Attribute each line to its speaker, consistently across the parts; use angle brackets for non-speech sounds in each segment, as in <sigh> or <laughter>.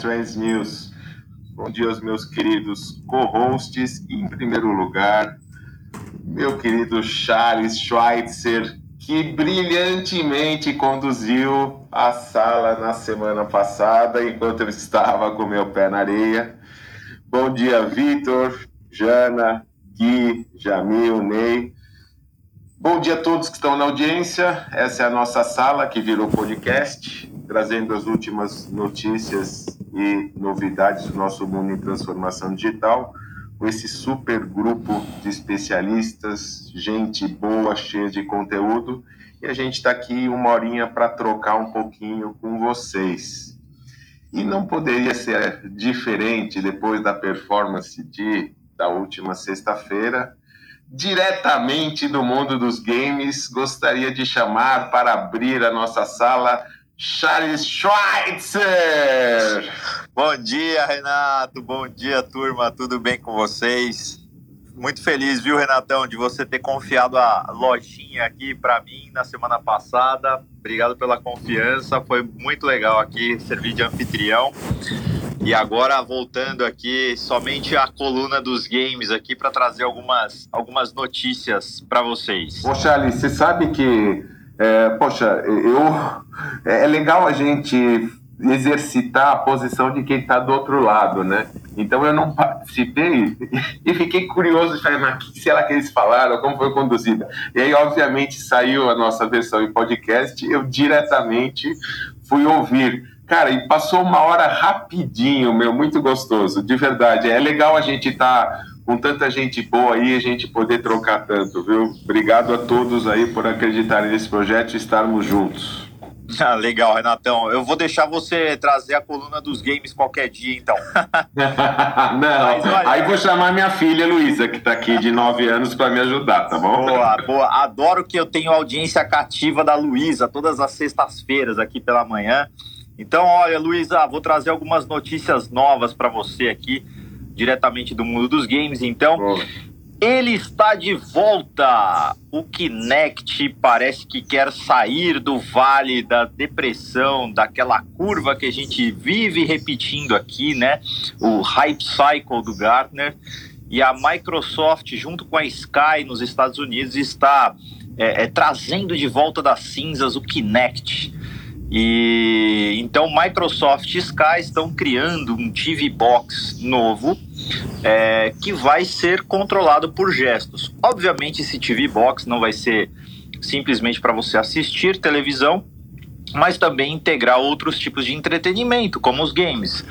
Speaker 1: Trends News. Bom dia aos meus queridos co-hosts. Em primeiro lugar, meu querido Charles Schweitzer, que brilhantemente conduziu a sala na semana passada, enquanto eu estava com meu pé na areia. Bom dia, Vitor, Jana, Gui, Jamil, Ney. Bom dia a todos que estão na audiência. Essa é a nossa sala que virou podcast, trazendo as últimas notícias e novidades do nosso mundo em transformação digital, com esse super grupo de especialistas, gente boa, cheia de conteúdo. E a gente está aqui uma horinha para trocar um pouquinho com vocês. E não poderia ser diferente depois da performance de, da última sexta-feira diretamente do mundo dos games, gostaria de chamar para abrir a nossa sala Charles Schweitzer.
Speaker 2: Bom dia, Renato. Bom dia, turma. Tudo bem com vocês? Muito feliz, viu, Renatão, de você ter confiado a lojinha aqui para mim na semana passada. Obrigado pela confiança. Foi muito legal aqui servir de anfitrião. E agora voltando aqui somente a coluna dos games aqui para trazer algumas, algumas notícias para vocês.
Speaker 1: Ô Charlie, você sabe que, é, poxa, eu é legal a gente exercitar a posição de quem está do outro lado, né? Então eu não participei <laughs> e fiquei curioso de o que será que eles falaram? Como foi conduzida? E aí, obviamente, saiu a nossa versão em podcast, eu diretamente fui ouvir. Cara, e passou uma hora rapidinho, meu, muito gostoso, de verdade. É legal a gente estar tá com tanta gente boa aí, a gente poder trocar tanto, viu? Obrigado a todos aí por acreditarem nesse projeto e estarmos juntos. <laughs>
Speaker 2: Ah, legal, Renatão. Eu vou deixar você trazer a coluna dos games qualquer dia, então. <laughs>
Speaker 1: Não, Mas, aí vou chamar minha filha Luísa, que está aqui de 9 anos, para me ajudar, tá bom?
Speaker 2: Boa, <laughs> boa. Adoro que eu tenho audiência cativa da Luísa todas as sextas-feiras aqui pela manhã. Então, olha, Luísa, vou trazer algumas notícias novas para você aqui, diretamente do mundo dos games. Então, Boa. ele está de volta. O Kinect parece que quer sair do vale da depressão, daquela curva que a gente vive repetindo aqui, né? O hype cycle do Gartner. E a Microsoft, junto com a Sky nos Estados Unidos, está é, é, trazendo de volta das cinzas o Kinect. E então Microsoft e Sky estão criando um TV Box novo é, que vai ser controlado por gestos. Obviamente, esse TV Box não vai ser simplesmente para você assistir televisão, mas também integrar outros tipos de entretenimento, como os games.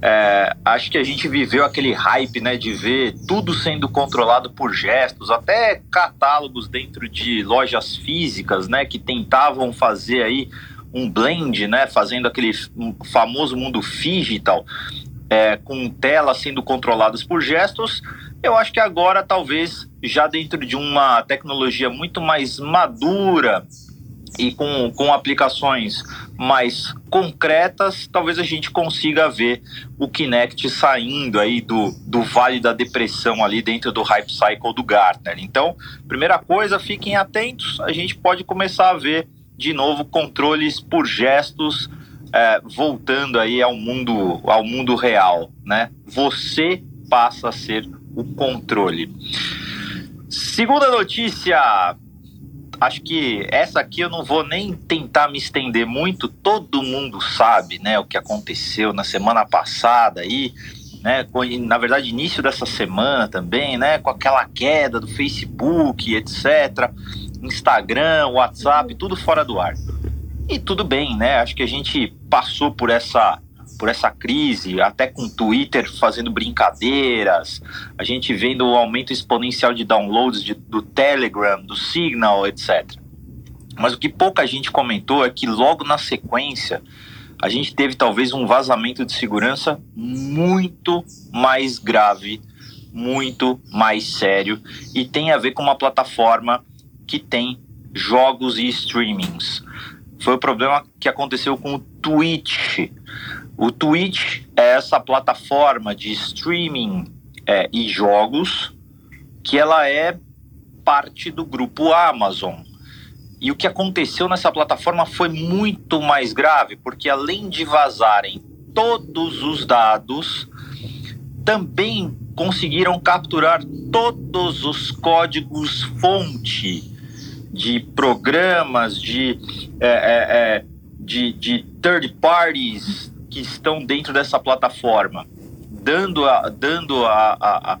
Speaker 2: É, acho que a gente viveu aquele hype, né, de ver tudo sendo controlado por gestos, até catálogos dentro de lojas físicas, né, que tentavam fazer aí um blend, né, fazendo aquele famoso mundo digital, é, com telas sendo controladas por gestos, eu acho que agora talvez já dentro de uma tecnologia muito mais madura e com, com aplicações mais concretas, talvez a gente consiga ver o Kinect saindo aí do, do vale da depressão ali dentro do hype cycle do Gartner. Então, primeira coisa, fiquem atentos, a gente pode começar a ver de novo controles por gestos, é, voltando aí ao mundo, ao mundo real, né? Você passa a ser o controle. Segunda notícia, acho que essa aqui eu não vou nem tentar me estender muito. Todo mundo sabe, né, o que aconteceu na semana passada aí, né, na verdade início dessa semana também, né, com aquela queda do Facebook, etc. Instagram, WhatsApp, tudo fora do ar. E tudo bem, né? Acho que a gente passou por essa por essa crise, até com Twitter fazendo brincadeiras, a gente vendo o aumento exponencial de downloads de, do Telegram, do Signal, etc. Mas o que pouca gente comentou é que logo na sequência a gente teve talvez um vazamento de segurança muito mais grave, muito mais sério e tem a ver com uma plataforma que tem jogos e streamings. Foi o problema que aconteceu com o Twitch. O Twitch é essa plataforma de streaming é, e jogos que ela é parte do grupo Amazon. E o que aconteceu nessa plataforma foi muito mais grave, porque além de vazarem todos os dados, também conseguiram capturar todos os códigos fonte de programas, de, é, é, é, de, de third parties que estão dentro dessa plataforma, dando a, dando a, a, a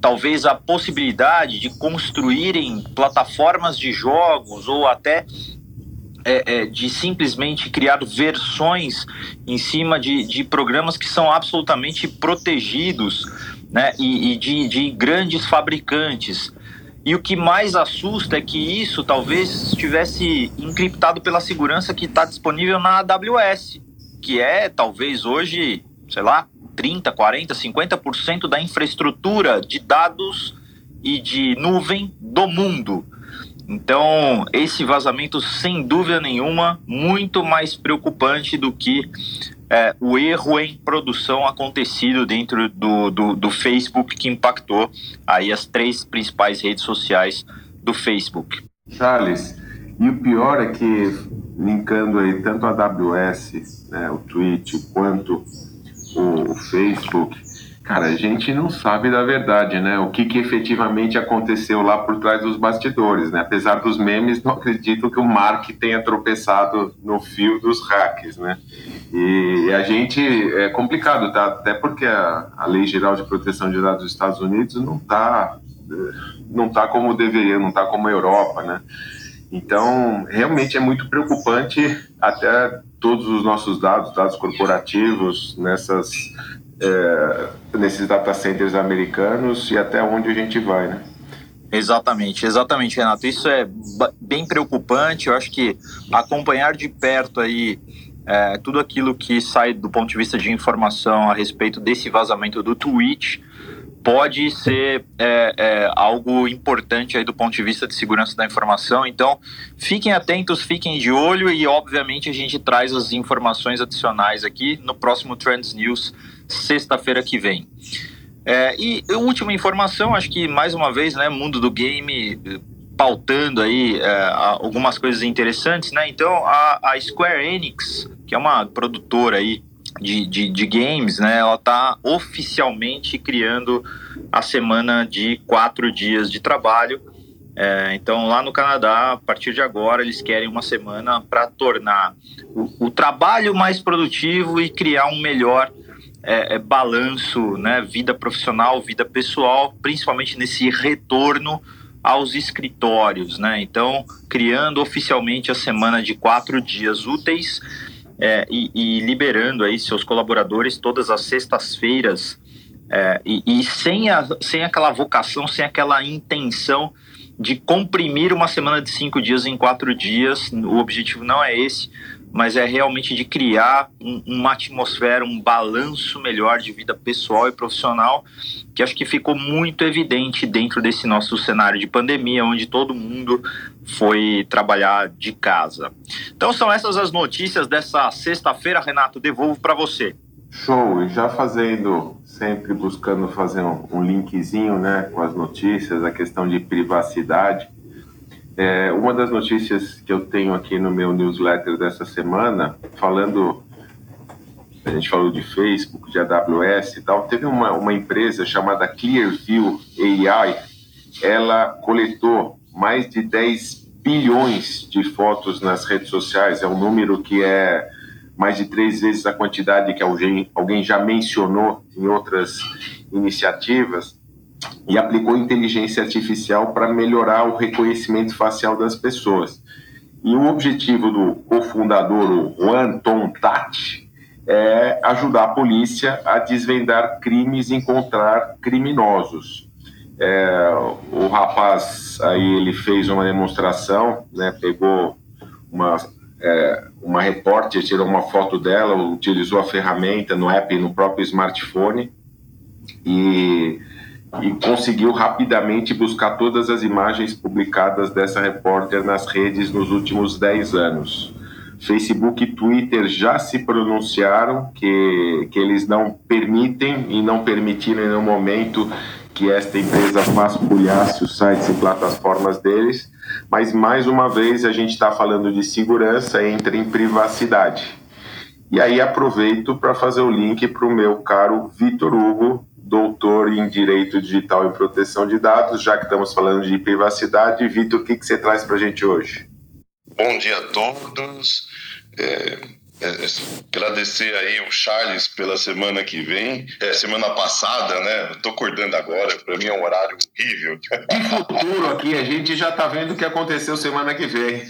Speaker 2: talvez a possibilidade de construírem plataformas de jogos ou até é, é, de simplesmente criar versões em cima de, de programas que são absolutamente protegidos né, e, e de, de grandes fabricantes. E o que mais assusta é que isso talvez estivesse encriptado pela segurança que está disponível na AWS, que é talvez hoje, sei lá, 30, 40, 50% da infraestrutura de dados e de nuvem do mundo. Então, esse vazamento, sem dúvida nenhuma, muito mais preocupante do que é, o erro em produção acontecido dentro do, do, do, Facebook que impactou aí as três principais redes sociais do Facebook.
Speaker 1: Charles, e o pior é que, linkando aí tanto a AWS, né, o Twitch, quanto o, o Facebook, cara, a gente não sabe da verdade, né? O que, que efetivamente aconteceu lá por trás dos bastidores, né? Apesar dos memes, não acredito que o Mark tenha tropeçado no fio dos hacks, né? E a gente é complicado, tá? Até porque a, a Lei Geral de Proteção de Dados dos Estados Unidos não tá não tá como deveria, não tá como a Europa, né? Então, realmente é muito preocupante até todos os nossos dados, dados corporativos, nessas, é, nesses data centers americanos e até onde a gente vai, né?
Speaker 2: Exatamente, exatamente, Renato. Isso é bem preocupante. Eu acho que acompanhar de perto aí é, tudo aquilo que sai do ponto de vista de informação a respeito desse vazamento do Twitch pode ser é, é, algo importante aí do ponto de vista de segurança da informação. Então, fiquem atentos, fiquem de olho e, obviamente, a gente traz as informações adicionais aqui no próximo Trends News, sexta-feira que vem. É, e última informação, acho que mais uma vez, né, mundo do game pautando aí é, algumas coisas interessantes, né? Então, a, a Square Enix, que é uma produtora aí de, de, de, games, né? Ela está oficialmente criando a semana de quatro dias de trabalho. É, então, lá no Canadá, a partir de agora, eles querem uma semana para tornar o, o, trabalho mais produtivo e criar um melhor é, é, balanço, né? Vida profissional, vida pessoal, principalmente nesse retorno aos escritórios, né? Então, criando oficialmente a semana de quatro dias úteis é, e, e, liberando aí seus colaboradores todas as sextas-feiras é, e, e, sem, a, sem aquela vocação, sem aquela intenção de comprimir uma semana de cinco dias em quatro dias. O objetivo não é esse, mas é realmente de criar um, uma atmosfera, um balanço melhor de vida pessoal e profissional, que acho que ficou muito evidente dentro desse nosso cenário de pandemia, onde todo mundo foi trabalhar de casa. Então são essas as notícias dessa sexta-feira, Renato, devolvo para você.
Speaker 1: Show, e já fazendo, sempre buscando fazer um, um linkzinho né, com as notícias, a questão de privacidade. É, uma das notícias que eu tenho aqui no meu newsletter dessa semana, falando, a gente falou de Facebook, de AWS e tal, teve uma, uma empresa chamada Clearview AI, ela coletou mais de 10 bilhões de fotos nas redes sociais, é um número que é mais de três vezes a quantidade que alguém, alguém já mencionou em outras iniciativas, e aplicou inteligência artificial para melhorar o reconhecimento facial das pessoas. E o objetivo do cofundador, o Juan Tom Tati, é ajudar a polícia a desvendar crimes e encontrar criminosos. É, o rapaz aí ele fez uma demonstração, né, pegou uma, é, uma repórter, tirou uma foto dela, utilizou a ferramenta no app no próprio smartphone e e conseguiu rapidamente buscar todas as imagens publicadas dessa repórter nas redes nos últimos 10 anos. Facebook e Twitter já se pronunciaram que, que eles não permitem e não permitiram em nenhum momento que esta empresa vasculhasse os sites e plataformas deles, mas mais uma vez a gente está falando de segurança, entra em privacidade. E aí aproveito para fazer o link para o meu caro Vitor Hugo, doutor em Direito Digital e Proteção de Dados, já que estamos falando de privacidade. Vitor, o que, que você traz para a gente hoje?
Speaker 3: Bom dia a todos. É é, é, agradecer aí o Charles pela semana que vem, é, semana passada, né? Eu tô acordando agora, para mim é um horário horrível.
Speaker 1: Que futuro aqui, a gente já tá vendo o que aconteceu semana que vem.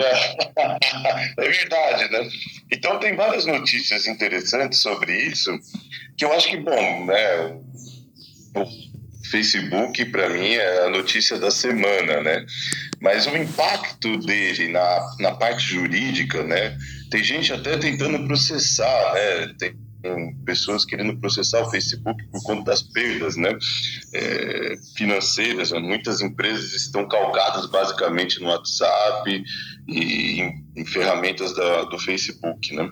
Speaker 3: É, é verdade, né? Então tem várias notícias interessantes sobre isso, que eu acho que, bom, né? O Facebook, para mim, é a notícia da semana, né? Mas o impacto dele na, na parte jurídica, né? Tem gente até tentando processar, né? Tem pessoas querendo processar o Facebook por conta das perdas né, é, financeiras. Né? Muitas empresas estão calcadas basicamente no WhatsApp e em, em ferramentas da, do Facebook. Né?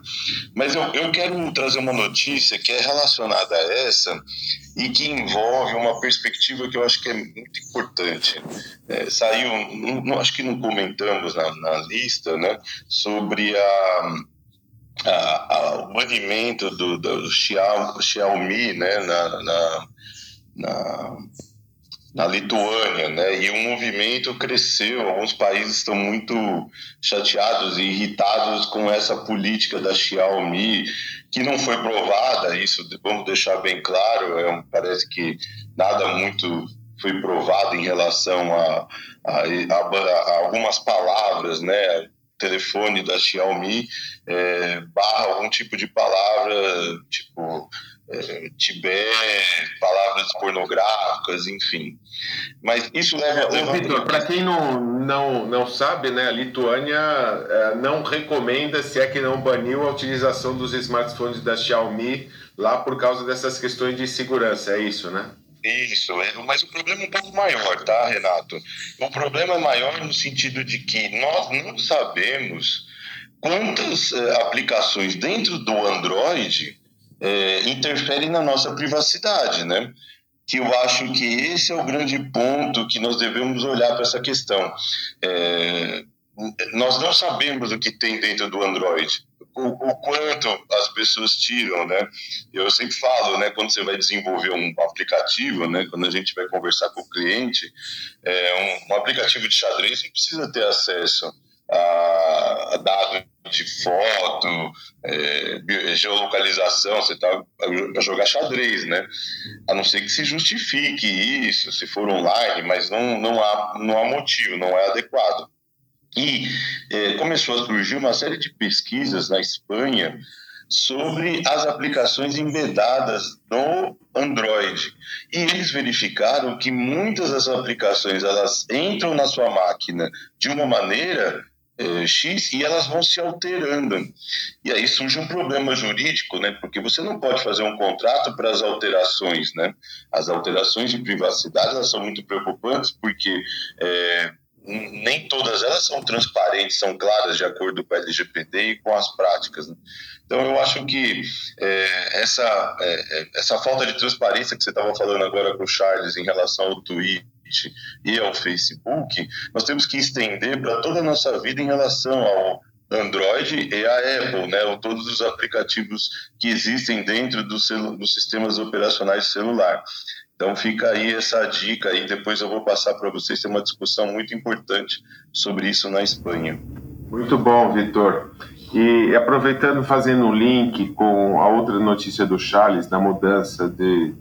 Speaker 3: Mas eu, eu quero trazer uma notícia que é relacionada a essa e que envolve uma perspectiva que eu acho que é muito importante. É, saiu, não, acho que não comentamos na, na lista, né, sobre a a, a, o banimento do, do Xiaomi né, na, na, na, na, Lituânia, né, e o movimento cresceu. Alguns países estão muito chateados e irritados com essa política da Xiaomi, que não foi provada, isso vamos deixar bem claro, é, parece que nada muito foi provado em relação a, a, a, a algumas palavras, né, telefone da Xiaomi é, barra algum tipo de palavra, tipo é, Tibete, palavras pornográficas, enfim. Mas isso leva...
Speaker 1: Ô, Vitor, para quem não, não, não sabe, né, a Lituânia é, não recomenda, se é que não baniu, a utilização dos smartphones da Xiaomi lá por causa dessas questões de segurança, é isso, né?
Speaker 3: Isso, é, mas o problema é um pouco maior, tá, Renato? O problema é maior no sentido de que nós não sabemos quantas é, aplicações dentro do Android é, interferem na nossa privacidade, né? Que eu acho que esse é o grande ponto que nós devemos olhar para essa questão. É, nós não sabemos o que tem dentro do Android o, o, quanto as pessoas tiram, né? Eu sempre falo, né? Quando você vai desenvolver um aplicativo, né? Quando a gente vai conversar com o cliente, é, um, um aplicativo de xadrez não precisa ter acesso a, a dados de foto, é, geolocalização, você está para jogar xadrez, né? A não ser que se justifique isso, se for online, mas não, não, há, não há motivo, não é adequado. E é, começou a surgir uma série de pesquisas na Espanha sobre as aplicações embedadas no Android. E eles verificaram que muitas das aplicações elas entram na sua máquina de uma maneira é, X e elas vão se alterando. E aí surge um problema jurídico, né? Porque você não pode fazer um contrato para as alterações, né? As alterações de privacidade elas são muito preocupantes porque é, nem todas elas são transparentes, são claras de acordo com a LGPD e com as práticas. Né? Então, eu acho que é, essa, é, é, essa falta de transparência que você estava falando agora com o Charles em relação ao Twitch e ao Facebook, nós temos que estender para toda a nossa vida em relação ao Android e a Apple, né, todos os aplicativos que existem dentro do dos sistemas operacionais celular. Então fica aí essa dica e depois eu vou passar para vocês, tem uma discussão muito importante sobre isso na Espanha.
Speaker 1: Muito bom, Vitor. E aproveitando, fazendo o link com a outra notícia do Charles, da mudança de,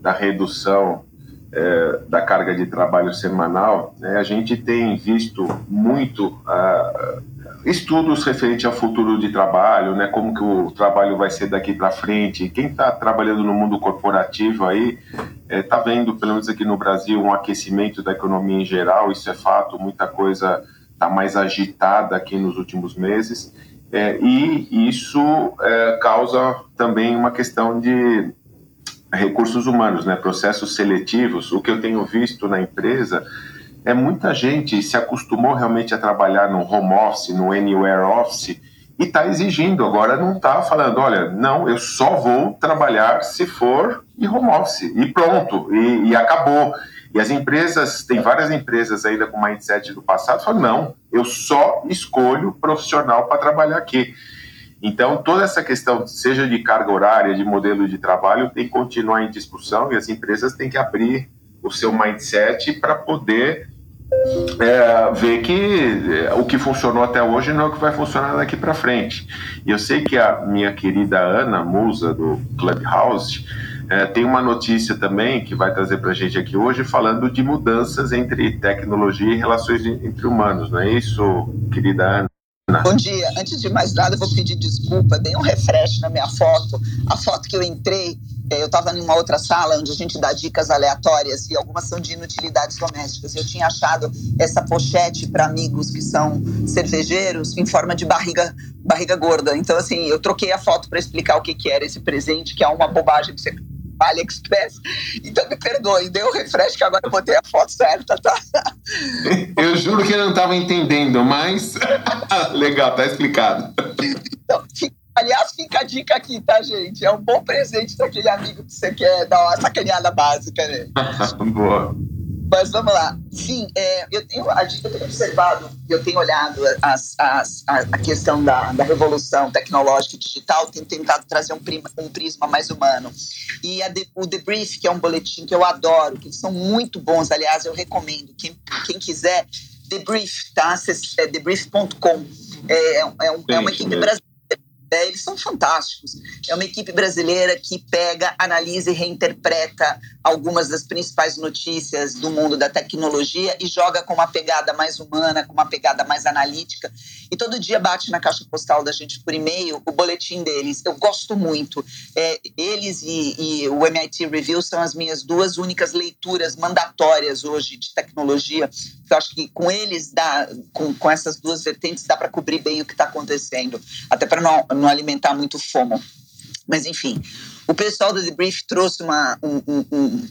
Speaker 1: da redução é, da carga de trabalho semanal, né, a gente tem visto muito uh, estudos referentes ao futuro de trabalho, né, como que o trabalho vai ser daqui para frente. Quem está trabalhando no mundo corporativo aí está é, tá vendo, pelo menos aqui no Brasil, um aquecimento da economia em geral, isso é fato, muita coisa está mais agitada aqui nos últimos meses, é, e isso é, causa também uma questão de recursos humanos, né, processos seletivos. O que eu tenho visto na empresa é muita gente se acostumou realmente a trabalhar no home office, no anywhere office, e está exigindo. Agora não está falando, olha, não, eu só vou trabalhar se for em home office e pronto, e, e acabou. E as empresas, tem várias empresas ainda com mindset do passado, falam, não, eu só escolho profissional para trabalhar aqui. Então, toda essa questão, seja de carga horária, de modelo de trabalho, tem que continuar em discussão e as empresas têm que abrir o seu mindset para poder é, ver que é, o que funcionou até hoje não é o que vai funcionar daqui para frente. E eu sei que a minha querida Ana Musa, do Clubhouse, é, tem uma notícia também que vai trazer para a gente aqui hoje, falando de mudanças entre tecnologia e relações entre humanos, não é isso, querida Ana?
Speaker 4: Bom dia. Antes de mais nada, eu vou pedir desculpa. Dei um refresh na minha foto. A foto que eu entrei, eu estava em uma outra sala onde a gente dá dicas aleatórias e algumas são de inutilidades domésticas. Eu tinha achado essa pochete para amigos que são cervejeiros em forma de barriga, barriga gorda. Então, assim, eu troquei a foto para explicar o que, que era esse presente, que é uma bobagem que você AliExpress. Então me perdoe, deu o refresh que agora eu botei a foto certa, tá? <laughs>
Speaker 1: Eu juro que eu não estava entendendo, mas <laughs> legal, tá explicado.
Speaker 4: Então, aliás, fica a dica aqui, tá, gente? É um bom presente daquele amigo que você quer dar uma sacaneada básica, né? <laughs>
Speaker 1: Boa.
Speaker 4: Mas vamos lá. Sim, é, eu, tenho, eu tenho observado, eu tenho olhado as, as, a, a, questão da, da revolução tecnológica e digital, tenho tentado trazer um, prima, um prisma mais humano. E de, o Debrief, que é um boletim que eu adoro, que são muito bons, aliás, eu recomendo. Quem, quem quiser, Debrief, tá? É debrief.com. É, é, um, é uma equipe brasileira é, eles são fantásticos. É uma equipe brasileira que pega, analisa e reinterpreta algumas das principais notícias do mundo da tecnologia e joga com uma pegada mais humana, com uma pegada mais analítica. E todo dia bate na caixa postal da gente por e-mail o boletim deles. Eu gosto muito. É, eles e, e o MIT Review são as minhas duas únicas leituras mandatórias hoje de tecnologia. Eu acho que com eles, dá, com, com essas duas vertentes, dá para cobrir bem o que está acontecendo. Até para não não alimentar muito fomo. Mas, enfim, o pessoal do Debrief trouxe uma, um, um,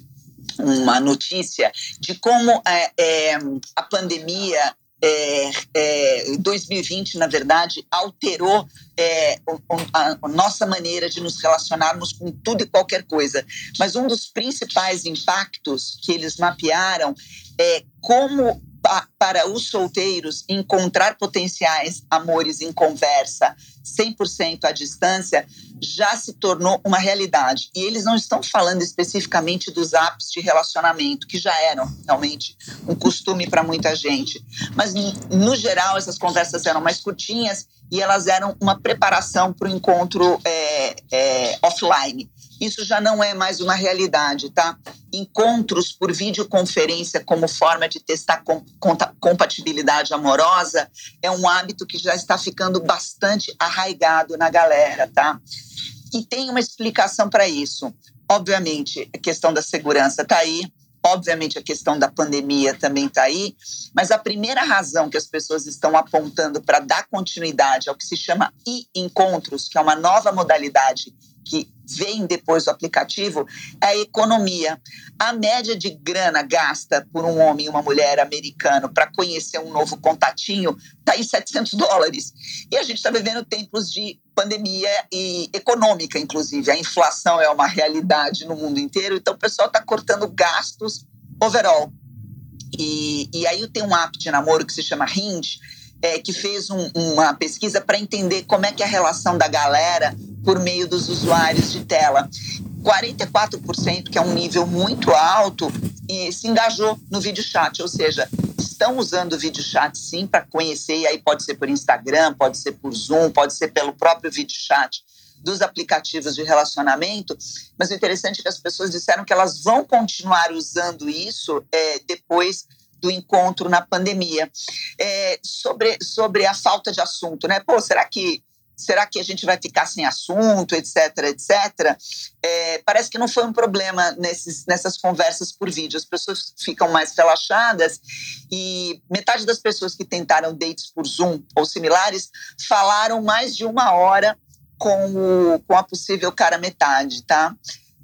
Speaker 4: uma notícia de como é, é, a pandemia é, é, 2020, na verdade, alterou é, a, a, nossa maneira de nos relacionarmos com tudo e qualquer coisa. Mas um dos principais impactos que eles mapearam é como para os solteiros encontrar potenciais amores em conversa 100% à distância já se tornou uma realidade. E eles não estão falando especificamente dos apps de relacionamento, que já eram realmente um costume para muita gente. Mas, no geral, essas conversas eram mais curtinhas e elas eram uma preparação para o encontro é, é, offline. Isso já não é mais uma realidade, tá? Encontros por videoconferência como forma de testar compatibilidade amorosa é um hábito que já está ficando bastante arraigado na galera, tá? E tem uma explicação para isso. Obviamente, a questão da segurança está aí, Obviamente, a questão da pandemia também está aí, mas a primeira razão que as pessoas estão apontando para dar continuidade ao que se chama e-encontros, que é uma nova modalidade que vem depois do aplicativo é a economia. A média de grana gasta por um homem e uma mulher americano para conhecer um novo contatinho está em 700 dólares. E a gente está vivendo tempos de pandemia e econômica, inclusive. A inflação é uma realidade no mundo inteiro, então o pessoal está cortando gastos overall. E, e aí tem um app de namoro que se chama Hinge, é, que fez um, uma pesquisa para entender como é que é a relação da galera por meio dos usuários de tela. 44%, que é um nível muito alto, e se engajou no vídeo chat, ou seja, estão usando o vídeo chat sim para conhecer, e aí pode ser por Instagram, pode ser por Zoom, pode ser pelo próprio vídeo chat dos aplicativos de relacionamento, mas o interessante é que as pessoas disseram que elas vão continuar usando isso é, depois do encontro na pandemia. É, sobre, sobre a falta de assunto, né? Pô, será que será que a gente vai ficar sem assunto, etc, etc. É, parece que não foi um problema nesses, nessas conversas por vídeo. As pessoas ficam mais relaxadas e metade das pessoas que tentaram dates por Zoom ou similares falaram mais de uma hora com, o, com a possível cara metade, tá?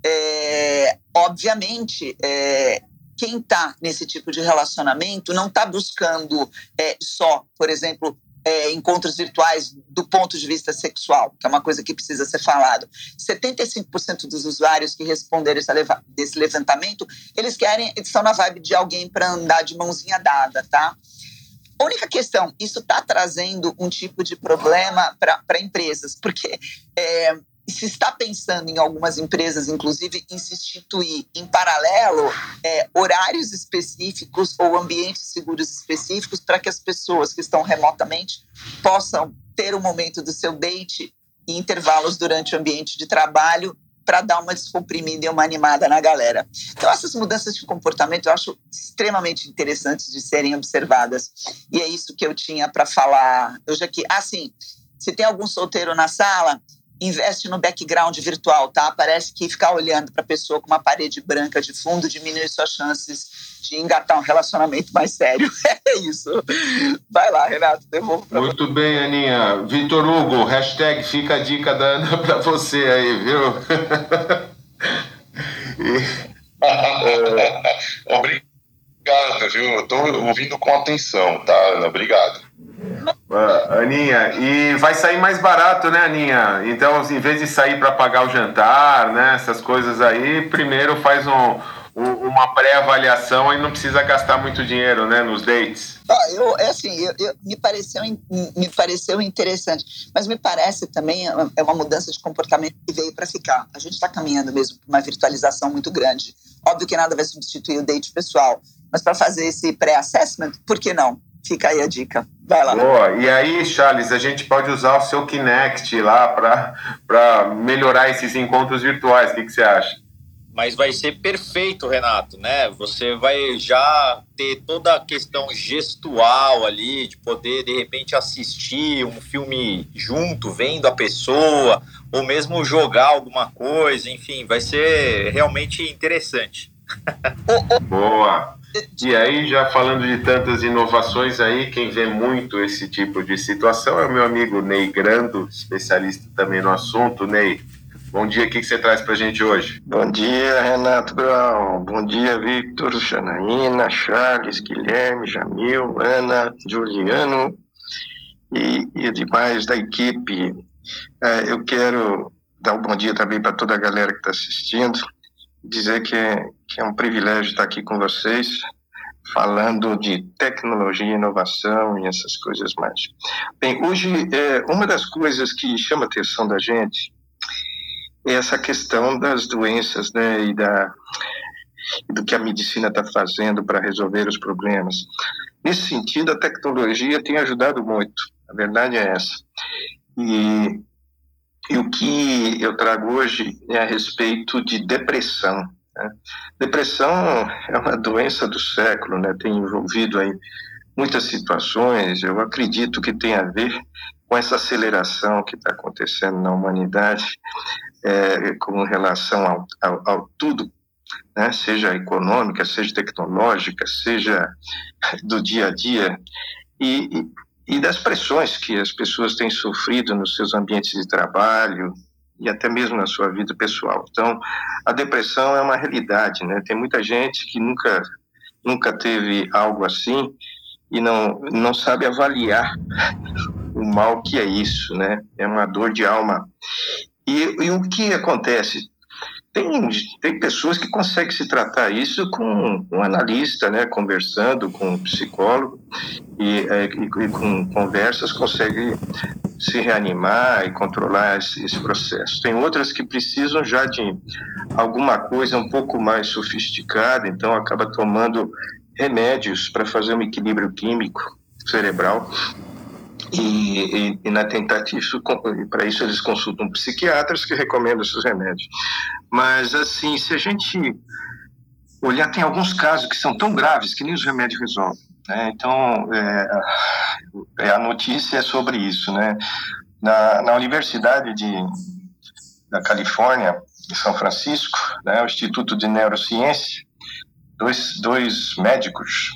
Speaker 4: É, obviamente, é, quem está nesse tipo de relacionamento não está buscando é, só, por exemplo, é, encontros virtuais do ponto de vista sexual, que é uma coisa que precisa ser falado. 75% dos usuários que responderam esse levantamento, eles querem, eles estão na vibe de alguém para andar de mãozinha dada, tá? Única questão, isso está trazendo um tipo de problema para empresas, porque é, se está pensando em algumas empresas, inclusive, em se instituir em paralelo é, horários específicos ou ambientes seguros específicos para que as pessoas que estão remotamente possam ter um momento do seu date e intervalos durante o ambiente de trabalho para dar uma descomprimida e uma animada na galera. Então, essas mudanças de comportamento eu acho extremamente interessantes de serem observadas. E é isso que eu tinha para falar hoje aqui. Ah, sim, se tem algum solteiro na sala, investe no background virtual, tá? Parece que ficar olhando para a pessoa com uma parede branca de fundo diminui suas chances de engatar um relacionamento mais sério. <laughs> É isso. Vai lá, Renato, devolvo
Speaker 1: para Muito você. bem, Aninha. Vitor Hugo, hashtag fica a dica da Ana <laughs> para você aí, viu? <laughs>
Speaker 3: Obrigado, viu? Eu tô ouvindo com atenção, tá, Ana? Obrigado.
Speaker 1: Aninha, e vai sair mais barato, né, Aninha? Então, em vez de sair para pagar o jantar, né, essas coisas aí, primeiro faz um, um, uma pré-avaliação e não precisa gastar muito dinheiro, né, nos dates.
Speaker 4: Ah, eu, é assim, eu, eu, me, pareceu, me pareceu interessante, mas me parece também é uma mudança de comportamento que veio para ficar. A gente está caminhando mesmo para uma virtualização muito grande. Óbvio que nada vai substituir o date pessoal, mas para fazer esse pré-assessment, por que não? Fica aí a dica. Vai lá.
Speaker 1: Boa. E aí, Charles, a gente pode usar o seu Kinect lá para melhorar esses encontros virtuais. O que, que você acha?
Speaker 2: Mas vai ser perfeito, Renato, né? Você vai já ter toda a questão gestual ali, de poder, de repente, assistir um filme junto, vendo a pessoa, ou mesmo jogar alguma coisa, enfim, vai ser realmente interessante. <laughs>
Speaker 1: Boa! E aí, já falando de tantas inovações aí, quem vê muito esse tipo de situação é o meu amigo Ney Grando, especialista também no assunto. Ney, bom dia, o que, você traz para a gente hoje?
Speaker 5: Bom dia, Renato Brown. Bom dia, Victor, Janaína, Charles, Guilherme, Jamil, Ana, Juliano e, e demais da equipe. É, eu quero dar um bom dia também para toda a galera que está assistindo dizer que é, que é um privilégio estar aqui com vocês, falando de tecnologia, inovação e essas coisas mais. Bem, hoje, é, uma das coisas que chama a atenção da gente é essa questão das doenças, né, e da do que a medicina está fazendo para resolver os problemas. Nesse sentido, a tecnologia tem ajudado muito. A verdade é essa. E e o que eu trago hoje é a respeito de depressão. Né? Depressão é uma doença do século, né? tem envolvido aí muitas situações. Eu acredito que tem a ver com essa aceleração que está acontecendo na humanidade é, com relação ao, ao, ao tudo, né? seja econômica, seja tecnológica, seja do dia a dia. E, e das pressões que as pessoas têm sofrido nos seus ambientes de trabalho e até mesmo na sua vida pessoal. Então, a depressão é uma realidade, né? Tem muita gente que nunca nunca teve algo assim e não não sabe avaliar o mal que é isso, né? É uma dor de alma. E, e o que acontece? Tem, tem pessoas que conseguem se tratar isso com um analista, né, conversando com um psicólogo e, é, e, com conversas consegue se reanimar e controlar esse, esse, processo. Tem outras que precisam já de alguma coisa um pouco mais sofisticada, então acaba tomando remédios para fazer um equilíbrio químico cerebral e, e, e, na tentativa, para isso eles consultam psiquiatras que recomendam esses remédios. Mas, assim, se a gente olhar, tem alguns casos que são tão graves que nem os remédios resolvem. Né? Então, é, é, a notícia é sobre isso. Né? Na, na Universidade de, da Califórnia, em São Francisco, né, o Instituto de Neurociência, dois, dois médicos,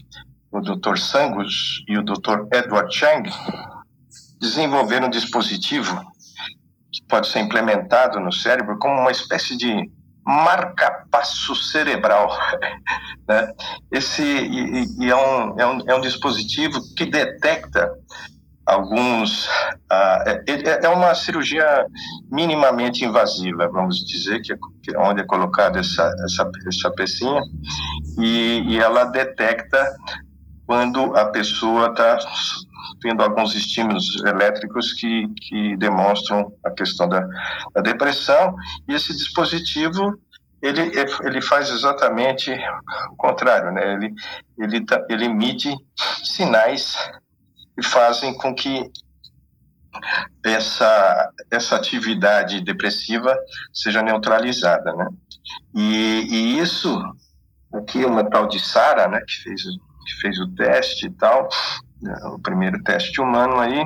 Speaker 5: o Dr. Sangus e o Dr. Edward Chang, desenvolver um dispositivo que pode ser implementado no cérebro como uma espécie de marca-passo cerebral. <laughs> Né? Esse e, e é, um, é, um, é um dispositivo que detecta alguns. Uh, é, é, uma cirurgia minimamente invasiva, vamos dizer, que é, é onde é colocada essa, essa, essa pecinha, e, e ela detecta quando a pessoa está tendo alguns estímulos elétricos que, que demonstram a questão da, da depressão, e esse dispositivo ele, ele faz exatamente o contrário, né? Ele, ele, ele emite sinais que fazem com que essa, essa atividade depressiva seja neutralizada, né? E, e isso, o que uma tal de Sara, né, que fez, que fez o teste e tal, o primeiro teste humano aí,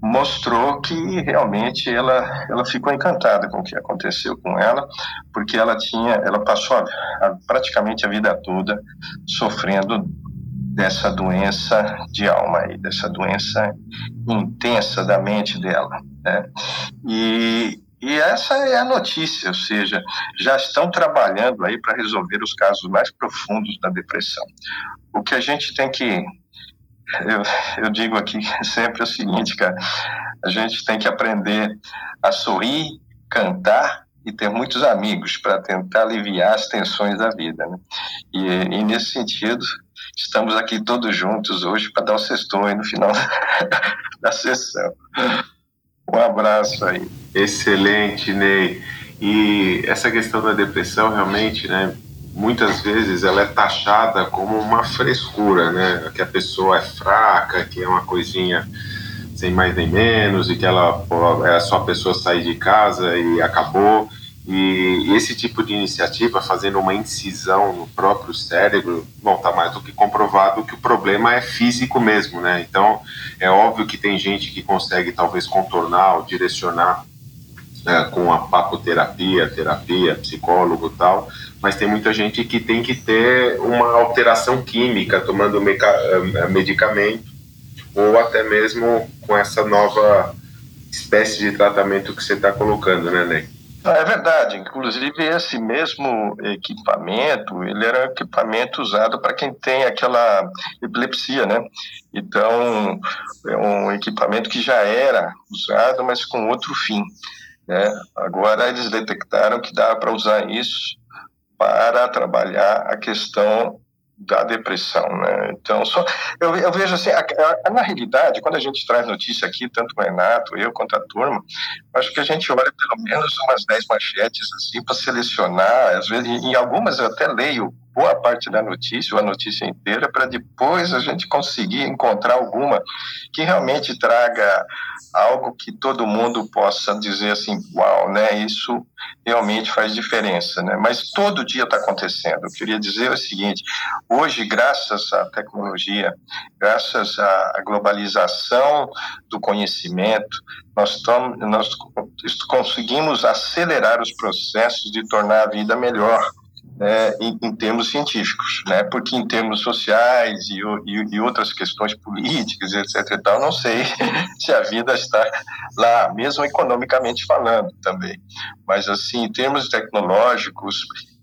Speaker 5: mostrou que realmente ela, ela ficou encantada com o que aconteceu com ela, porque ela tinha, ela passou a, a, praticamente a vida toda sofrendo dessa doença de alma aí, dessa doença intensa da mente dela, né? E, e essa é a notícia, ou seja, já estão trabalhando aí para resolver os casos mais profundos da depressão. O que a gente tem que eu, eu digo aqui <laughs> sempre o seguinte, cara, a gente tem que aprender a sorrir, cantar e ter muitos amigos para tentar aliviar as tensões da vida, né? E, e, nesse sentido, estamos aqui todos juntos hoje para dar o sexto aí no final <laughs> da sessão. Um abraço aí.
Speaker 1: Excelente, Ney. E essa questão da depressão realmente, né? Muitas vezes ela é taxada como uma frescura, né? Que a pessoa é fraca, que é uma coisinha sem mais nem menos e que ela é só a pessoa sair de casa e acabou. E esse tipo de iniciativa, fazendo uma incisão no próprio cérebro, bom, tá mais do que comprovado que o problema é físico mesmo, né? Então, é óbvio que tem gente que consegue talvez contornar ou direcionar é, com a papoterapia, terapia, psicólogo tal, mas tem muita gente que tem que ter uma alteração química tomando eh, medicamento ou até mesmo com essa nova espécie de tratamento que você está colocando, né, Ney?
Speaker 5: Ah, é verdade. Inclusive, esse mesmo equipamento, ele era um equipamento usado para quem tem aquela epilepsia, né? Então, é um equipamento que já era usado, mas com outro fim. Né? Agora, eles detectaram que dá para usar isso para trabalhar a questão da depressão, né? Então, só eu, eu vejo assim, a, a, na realidade, quando a gente traz notícia aqui, tanto o Renato, eu quanto a turma, acho que a gente olha pelo menos umas 10 manchetes assim para selecionar, às vezes em algumas eu até leio boa parte da notícia, ou a notícia inteira, para depois a gente conseguir encontrar alguma que realmente traga algo que todo mundo possa dizer assim, uau, né? Isso realmente faz diferença, né? Mas todo dia está acontecendo. Eu queria dizer o seguinte: hoje, graças à tecnologia, graças à globalização do conhecimento, nós, tom, nós conseguimos acelerar os processos de tornar a vida melhor né, em, em, termos científicos, né, porque em termos sociais e, e, e, outras questões políticas, etc. E tal, não sei <laughs> se a vida está lá, mesmo economicamente falando também. Mas, assim, em termos tecnológicos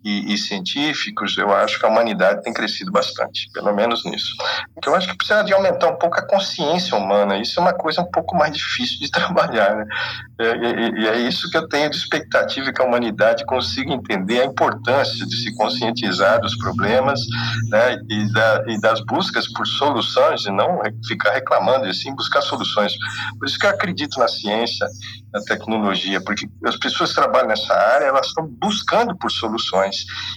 Speaker 5: e, e, científicos, eu acho que a humanidade tem crescido bastante, pelo menos nisso. Porque eu acho que precisa de aumentar um pouco a consciência humana, isso é uma coisa um pouco mais <laughs> difícil de trabalhar, né? E, e é isso que eu tenho de expectativa que a humanidade consiga entender a importância de se conscientizar dos problemas né, e, da, e das buscas por soluções e não ficar reclamando, e sim buscar soluções. Por isso que eu acredito na ciência, na tecnologia, porque as pessoas que trabalham nessa área, elas estão buscando por soluções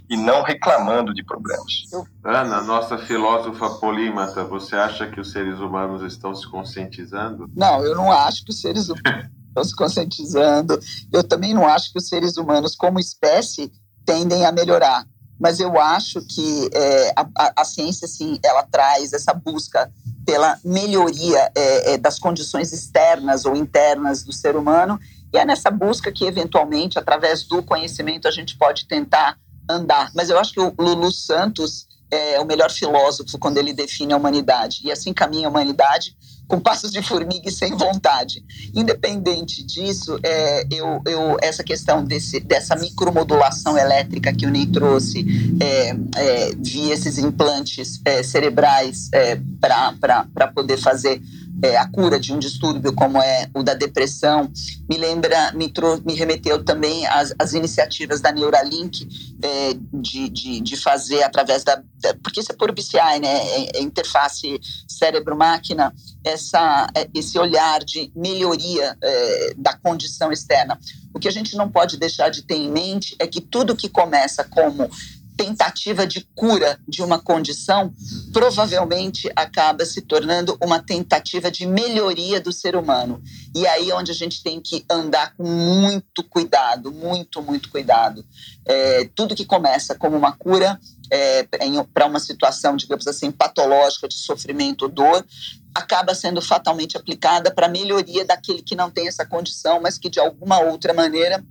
Speaker 5: e não reclamando de problemas.
Speaker 1: Ana, nossa filósofa polímata, você acha que os seres humanos estão se conscientizando?
Speaker 4: Não, eu não acho que os seres humanos <laughs> estão se conscientizando. Eu também não acho que os seres humanos, como espécie, tendem a melhorar. Mas eu acho que é, a, a, ciência, sim, ela traz essa busca pela melhoria é, é, das condições externas ou internas do ser humano, e é nessa busca que, eventualmente, através do conhecimento, a gente pode tentar andar. Mas eu acho que o Lulu Santos é o melhor filósofo quando ele define a humanidade, e assim caminha a humanidade com passos de formiga e sem vontade. Independente disso, é, eu, eu, essa questão desse, dessa micromodulação elétrica que o Ney trouxe é, é, via esses implantes é, cerebrais é, para poder fazer é, a cura de um distúrbio como é o da depressão. Me lembra, me, trou me remeteu também às, às iniciativas da Neuralink é, de, de, de, fazer através da, da, porque isso é por BCI, né? É, é interface cérebro-máquina, essa é, esse olhar de melhoria é, da condição externa. O que a gente não pode deixar de ter em mente é que tudo que começa como tentativa de cura de uma condição provavelmente acaba se tornando uma tentativa de melhoria do ser humano. E aí é onde a gente tem que andar com muito cuidado, muito, muito cuidado. É, tudo que começa como uma cura é, para uma situação, digamos assim, patológica de sofrimento ou dor, acaba sendo fatalmente aplicada para melhoria daquele que não tem essa condição, mas que de alguma outra maneira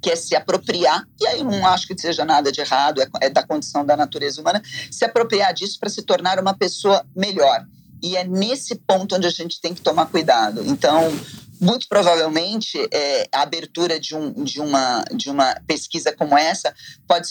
Speaker 4: que é se apropriar, e aí não acho que seja nada de errado, é, é da condição da natureza humana, se apropriar disso para se tornar uma pessoa melhor. E é nesse ponto onde a gente tem que tomar cuidado. Então, muito provavelmente, é, a abertura de, um, de, uma, de uma pesquisa como essa pode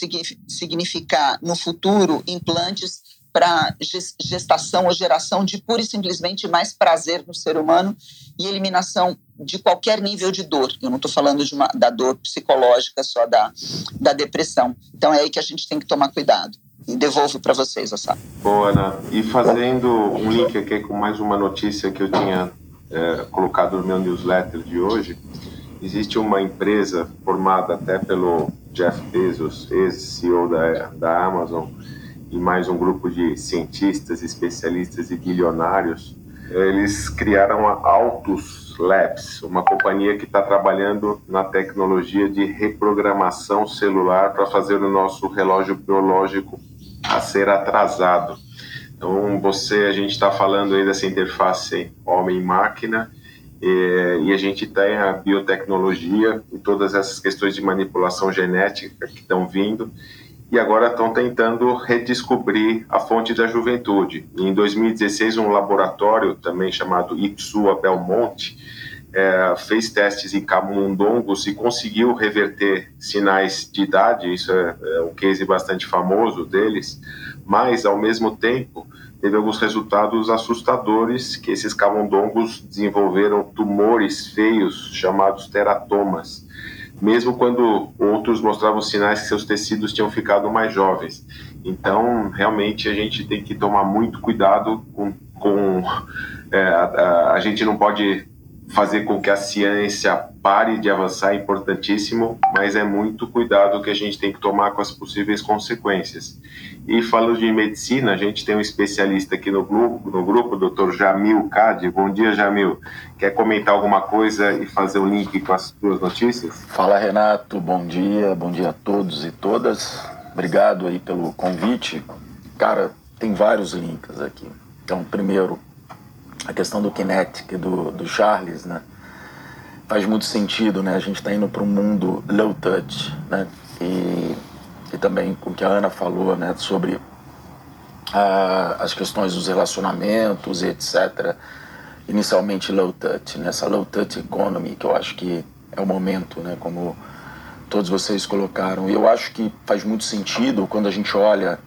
Speaker 4: significar, no futuro, implantes para gestação ou geração de pura e simplesmente mais prazer no ser humano e eliminação de qualquer nível de dor. Eu não estou falando de uma, da dor psicológica, só da, da depressão. Então é aí que a gente tem que tomar cuidado. E devolvo para vocês, Assá.
Speaker 1: Boa, Ana. E fazendo um link aqui com mais uma notícia que eu tinha é, colocado no meu newsletter de hoje, existe uma empresa formada até pelo Jeff Bezos, ex-CEO da, da Amazon, e mais um grupo de cientistas, especialistas e bilionários, eles criaram a Altus Labs, uma companhia que está trabalhando na tecnologia de reprogramação celular para fazer o nosso relógio biológico a ser atrasado. Então, você, a gente está falando aí dessa interface homem-máquina, e a gente tem a biotecnologia e todas essas questões de manipulação genética que estão vindo, e agora estão tentando redescobrir a fonte da juventude. Em 2016, um laboratório também chamado Ipsua Belmonte é, fez testes em camundongos e conseguiu reverter sinais de idade, isso é, é um case bastante famoso deles, mas, ao mesmo tempo, teve alguns resultados assustadores que esses camundongos desenvolveram tumores feios chamados teratomas mesmo quando outros mostravam sinais que seus tecidos tinham ficado mais jovens. Então, realmente, a gente tem que tomar muito cuidado com. com <laughs> é, a, a, gente não pode fazer com que a ciência pare de avançar é importantíssimo, mas é muito cuidado que a gente tem que tomar com as possíveis consequências. E falando de medicina, a gente tem um especialista aqui no grupo, no grupo, o Dr. Jamil Cade. Bom dia, Jamil. Quer comentar alguma coisa e fazer um link com as suas notícias?
Speaker 6: Fala, Renato. Bom dia, bom dia a todos e todas. Obrigado aí pelo convite. Cara, tem vários links aqui. Então, primeiro, a questão do Kinetic, do, do Charles, né? Faz muito sentido, né? A gente está indo para um mundo low touch, né? E e também com o que a Ana falou, né, sobre ah, as questões dos relacionamentos e etc. Inicialmente low touch, nessa né, low touch economy, que eu acho que é o momento, né, como todos vocês colocaram. E eu acho que faz muito sentido quando a gente olha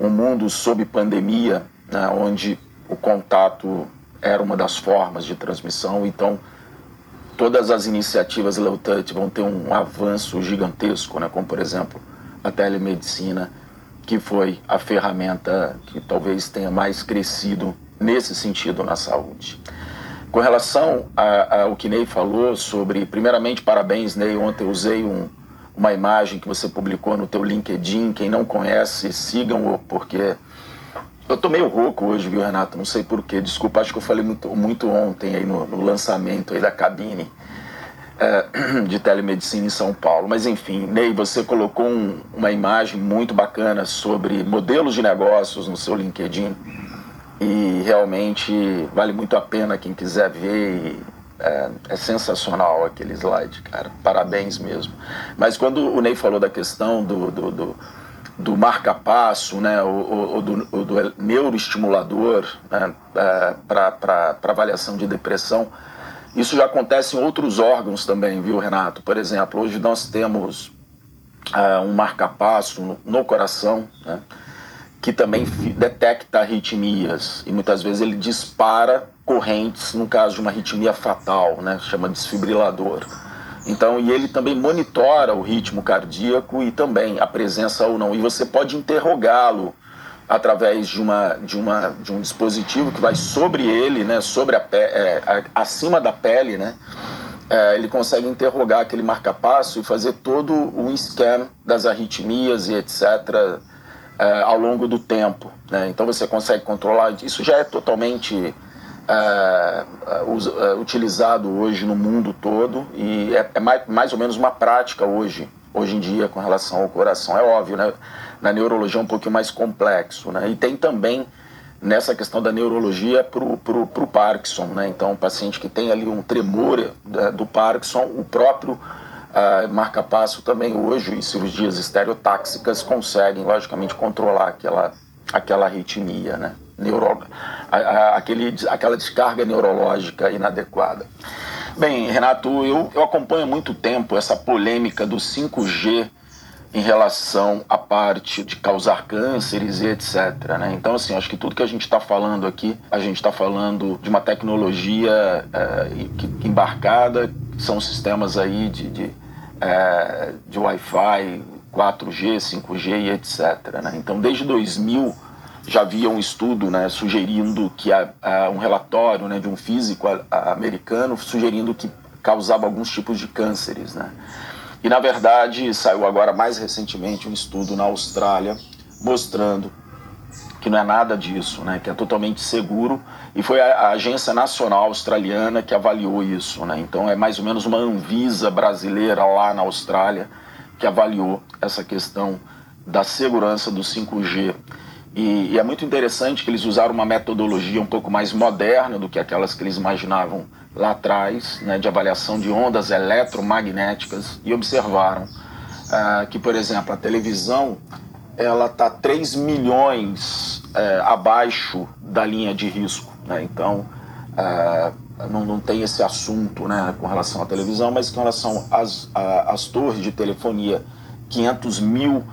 Speaker 6: um mundo sob pandemia, né, onde o contato era uma das formas de transmissão, então todas as iniciativas low touch vão ter um avanço gigantesco, né, como por exemplo a telemedicina, que foi a ferramenta que talvez tenha mais crescido nesse sentido na saúde. Com relação ao que Ney falou sobre, primeiramente, parabéns, Ney. Ontem eu usei um, uma imagem que você publicou no teu LinkedIn. Quem não conhece, sigam-o, porque eu tô meio rouco hoje, viu, Renato? Não sei porquê. Desculpa, acho que eu falei muito, muito ontem aí no, no lançamento aí da cabine é, <clears throat> de telemedicina em São Paulo. Mas enfim, Ney, você colocou um, uma imagem muito bacana sobre modelos de negócios no seu LinkedIn e realmente vale muito a pena quem quiser ver. É, é, sensacional aquele slide, cara. Parabéns mesmo. Mas quando o Ney falou da questão do, do, do, do marca-passo, né, o, o, do, o do neuroestimulador né, é, para avaliação de depressão, isso já acontece em outros órgãos também, viu, Renato? Por exemplo, hoje nós temos uh, um marca-passo no, coração, né, que também detecta arritmias e muitas vezes ele dispara correntes no caso de uma arritmia fatal, né? Chama desfibrilador. Então, e ele também monitora o ritmo cardíaco e também a presença ou não. E você pode interrogá-lo através de, uma, de, uma, de um dispositivo que vai sobre ele, né, sobre a pele, é, acima da pele, né, é, ele consegue interrogar aquele marca-passo e fazer todo o scan das arritmias e etc. É, ao longo do tempo. Né? Então você consegue controlar. Isso já é totalmente é utilizado hoje no mundo todo e é, é mais, mais ou menos uma prática hoje, hoje em dia, com relação ao coração. É óbvio, né? na neurologia é um pouquinho mais complexo. Né? E tem também nessa questão da neurologia para o Parkinson. Né? Então, o paciente que tem ali um tremor do Parkinson, o próprio uh, marca-passo também hoje, em cirurgias estereotáxicas, conseguem, logicamente, controlar aquela, aquela arritmia, né? Neuro, a, a, aquele, aquela descarga neurológica inadequada. Bem, Renato, eu, eu acompanho há muito tempo essa polêmica do 5G em relação à parte de causar cânceres e etc. Né? Então, assim, acho que tudo que a gente está falando aqui, a gente está falando de uma tecnologia é, embarcada, são sistemas aí de, de, é, de Wi-Fi, 4G, 5G e etc. Né? Então, desde 2000 já havia um estudo né, sugerindo que há, um relatório né, de um físico americano sugerindo que causava alguns tipos de cânceres, né? E na verdade saiu agora mais recentemente um estudo na Austrália mostrando que não é nada disso, né? Que é totalmente seguro e foi a, a agência nacional australiana que avaliou isso, né? Então é mais ou menos uma Anvisa brasileira lá na Austrália que avaliou essa questão da segurança do 5G. E, e, é muito interessante que eles usaram uma metodologia um pouco mais moderna do que aquelas que eles imaginavam lá atrás, né, de avaliação de ondas eletromagnéticas, e observaram uh, que, por exemplo, a televisão ela está 3 milhões uh, abaixo da linha de risco. Né? Então, uh, não, não tem esse assunto né, com relação à televisão, mas com relação às, às torres de telefonia, 500 mil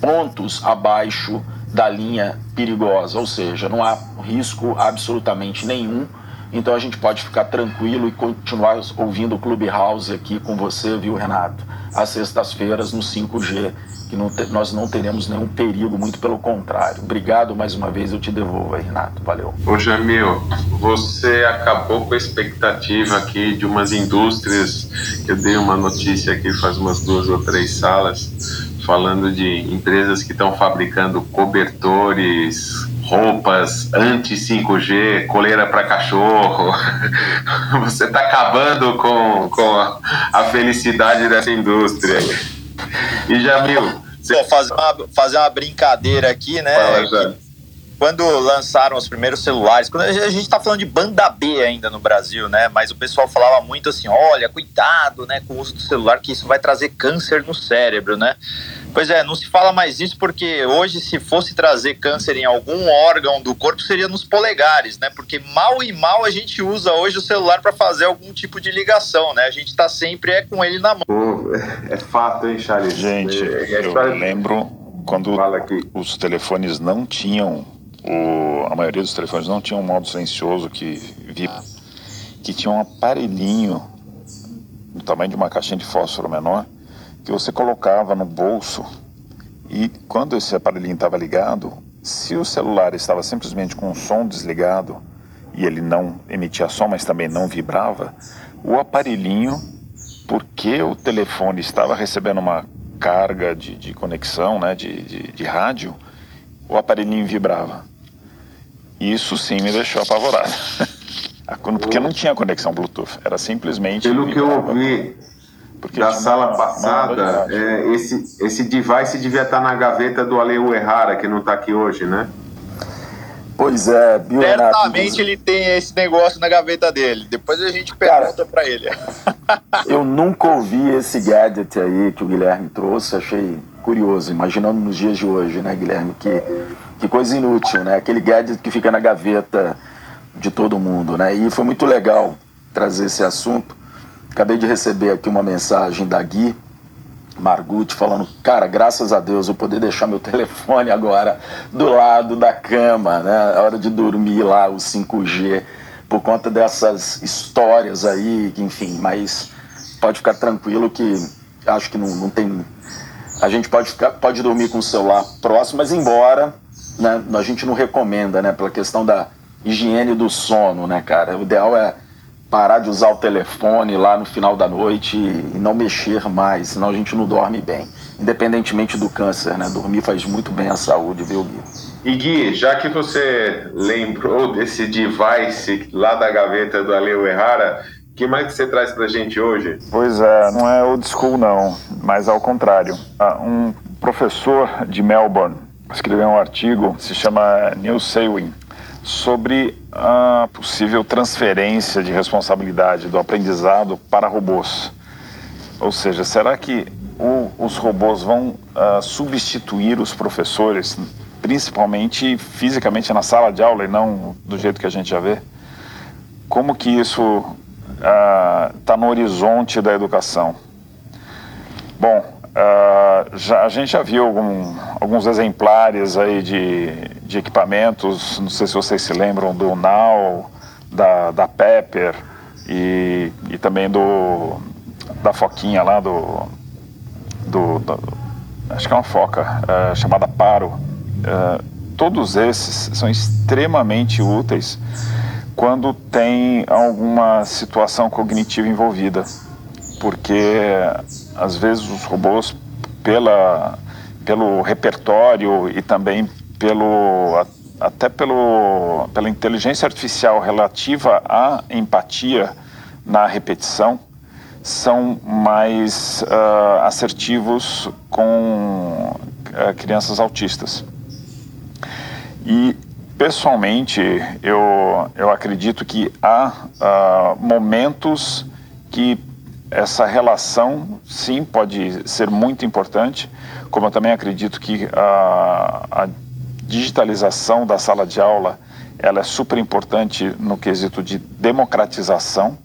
Speaker 6: pontos abaixo da linha perigosa, ou seja, não há risco absolutamente nenhum então a gente pode ficar tranquilo e continuar ouvindo o Clubhouse aqui com você, viu, Renato? Às sextas-feiras no 5G, que não te, nós não teremos nenhum perigo, muito pelo contrário. Obrigado mais uma vez, eu te devolvo aí, Renato. Valeu.
Speaker 1: Ô, Jamil, você acabou com a expectativa aqui de umas indústrias, que eu dei uma notícia aqui faz umas duas ou três salas, falando de empresas que estão fabricando cobertores, roupas anti-5G, coleira para cachorro. <laughs> Você está acabando com, com a, felicidade dessa indústria. E Jamil.
Speaker 2: Você... fazer, uma, fazer uma brincadeira aqui, né? Fala, quando lançaram os primeiros celulares, quando a gente está falando de banda B ainda no Brasil, né? Mas o pessoal falava muito assim: olha, cuidado, né, com o uso do celular, que isso vai trazer câncer no cérebro, né? Pois é, não se fala mais isso porque hoje, se fosse trazer câncer em algum órgão do corpo, seria nos polegares, né? Porque mal e mal a gente usa hoje o celular para fazer algum tipo de ligação, né? A gente está sempre é com ele na mão.
Speaker 1: É fato, hein, Charles?
Speaker 7: Gente, é, é eu lembro quando os telefones não tinham, o, a maioria dos telefones não tinham um modo silencioso que via, que tinha um aparelhinho do tamanho de uma caixinha de fósforo menor que você colocava no bolso e quando esse aparelhinho estava ligado, se o celular estava simplesmente com o som desligado e ele não emitia som, mas também não vibrava, o aparelhinho, porque o telefone estava recebendo uma carga de, de conexão, né, de, de, de rádio, o aparelhinho vibrava. Isso sim me deixou apavorado. <laughs> Porque não tinha conexão Bluetooth, era simplesmente.
Speaker 1: Pelo que eu ouvi, porque da sala passada, é, esse, esse device devia estar na gaveta do Aleu Errara, que não está aqui hoje, né?
Speaker 6: Pois é,
Speaker 2: Bill Certamente ele tem esse negócio na gaveta dele. Depois a gente pergunta para ele. <laughs>
Speaker 6: eu nunca ouvi esse gadget aí que o Guilherme trouxe, achei curioso, imaginando nos dias de hoje, né, Guilherme? Que, que coisa inútil, né? Aquele gadget que fica na gaveta de todo mundo, né? E foi muito legal trazer esse assunto Acabei de receber aqui uma mensagem da Gui Margutti falando, cara, graças a Deus eu poder deixar meu <laughs> telefone agora do lado da cama, né? A hora de dormir lá, o 5G por conta dessas histórias aí, enfim, mas pode ficar tranquilo que acho que não, não tem. A gente pode, ficar, pode dormir com o celular próximo, mas embora né, a gente não recomenda, né, pela questão da higiene do sono, né, cara? O ideal é parar de usar o telefone lá no final da noite e não mexer mais, senão a gente não dorme bem. Independentemente do câncer, né? Dormir faz muito bem à saúde, viu, Gui?
Speaker 1: E Gui, já que você lembrou desse device lá da gaveta do Aleu Errara, o que mais que você traz pra gente hoje?
Speaker 7: Pois é, não é old school não, mas ao contrário. Ah, um professor de Melbourne escreveu um artigo, se chama Neil Sewing, sobre a possível transferência de responsabilidade do aprendizado para robôs. Ou seja, será que o, os robôs vão uh, substituir os professores, principalmente fisicamente na sala de aula e não do jeito que a gente já vê? Como que isso está uh, no horizonte da educação? Bom, Uh, já, a gente já viu algum, alguns exemplares aí de, de equipamentos, não sei se vocês se lembram do Now, da, da Pepper e, e também do da foquinha lá do, do, do acho que é uma foca uh, chamada Paro. Uh, todos esses são extremamente úteis quando tem alguma situação cognitiva envolvida, porque às vezes os robôs, pela, pelo repertório e também pelo, até pelo, pela inteligência artificial relativa à empatia na repetição, são mais uh, assertivos com uh, crianças autistas. E, pessoalmente, eu, eu acredito que há uh, momentos que essa relação, sim, pode ser muito importante, como eu também acredito que a, digitalização da sala de aula ela é super importante no quesito de democratização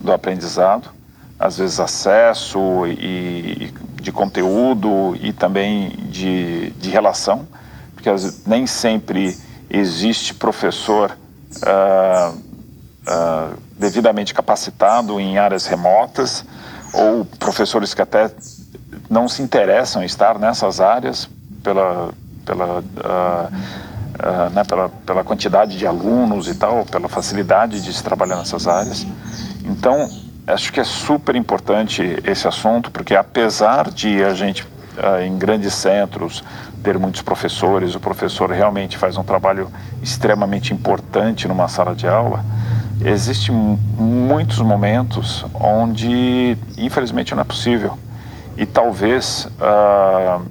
Speaker 7: do aprendizado, às vezes acesso e, de conteúdo e também de, de relação, porque nem sempre existe professor uh, uh, devidamente capacitado em áreas remotas ou professores que até não se interessam em estar nessas áreas pela, pela, uh, uh, né, pela, pela quantidade de alunos e tal, pela facilidade de se trabalhar nessas áreas. Então, acho que é super importante esse assunto, porque apesar de a gente, uh, em grandes centros, ter muitos professores, o professor realmente faz um trabalho extremamente importante numa sala de aula, existem muitos momentos onde, infelizmente, não é possível. E talvez uh,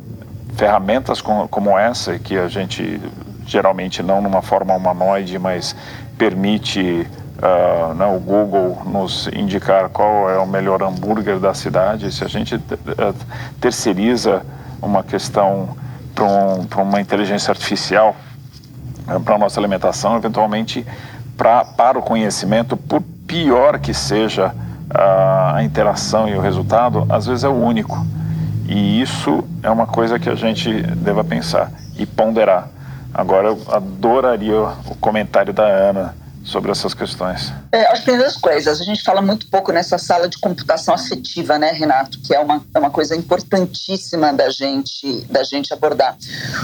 Speaker 7: ferramentas com, como essa, que a gente geralmente não numa forma humanoide, mas permite uh, né, o Google nos indicar qual é o melhor hambúrguer da cidade, se a gente uh, terceiriza uma questão para um, uma inteligência artificial para a nossa alimentação, eventualmente pra, para o conhecimento, por pior que seja a, a interação e o resultado, às vezes é o único. E isso é uma coisa que a gente deva pensar e ponderar. Agora eu adoraria o comentário da Ana sobre essas questões?
Speaker 4: É, duas coisas. A gente fala muito pouco nessa sala de computação afetiva, né, Renato? Que é uma, é uma coisa importantíssima da gente, da gente abordar.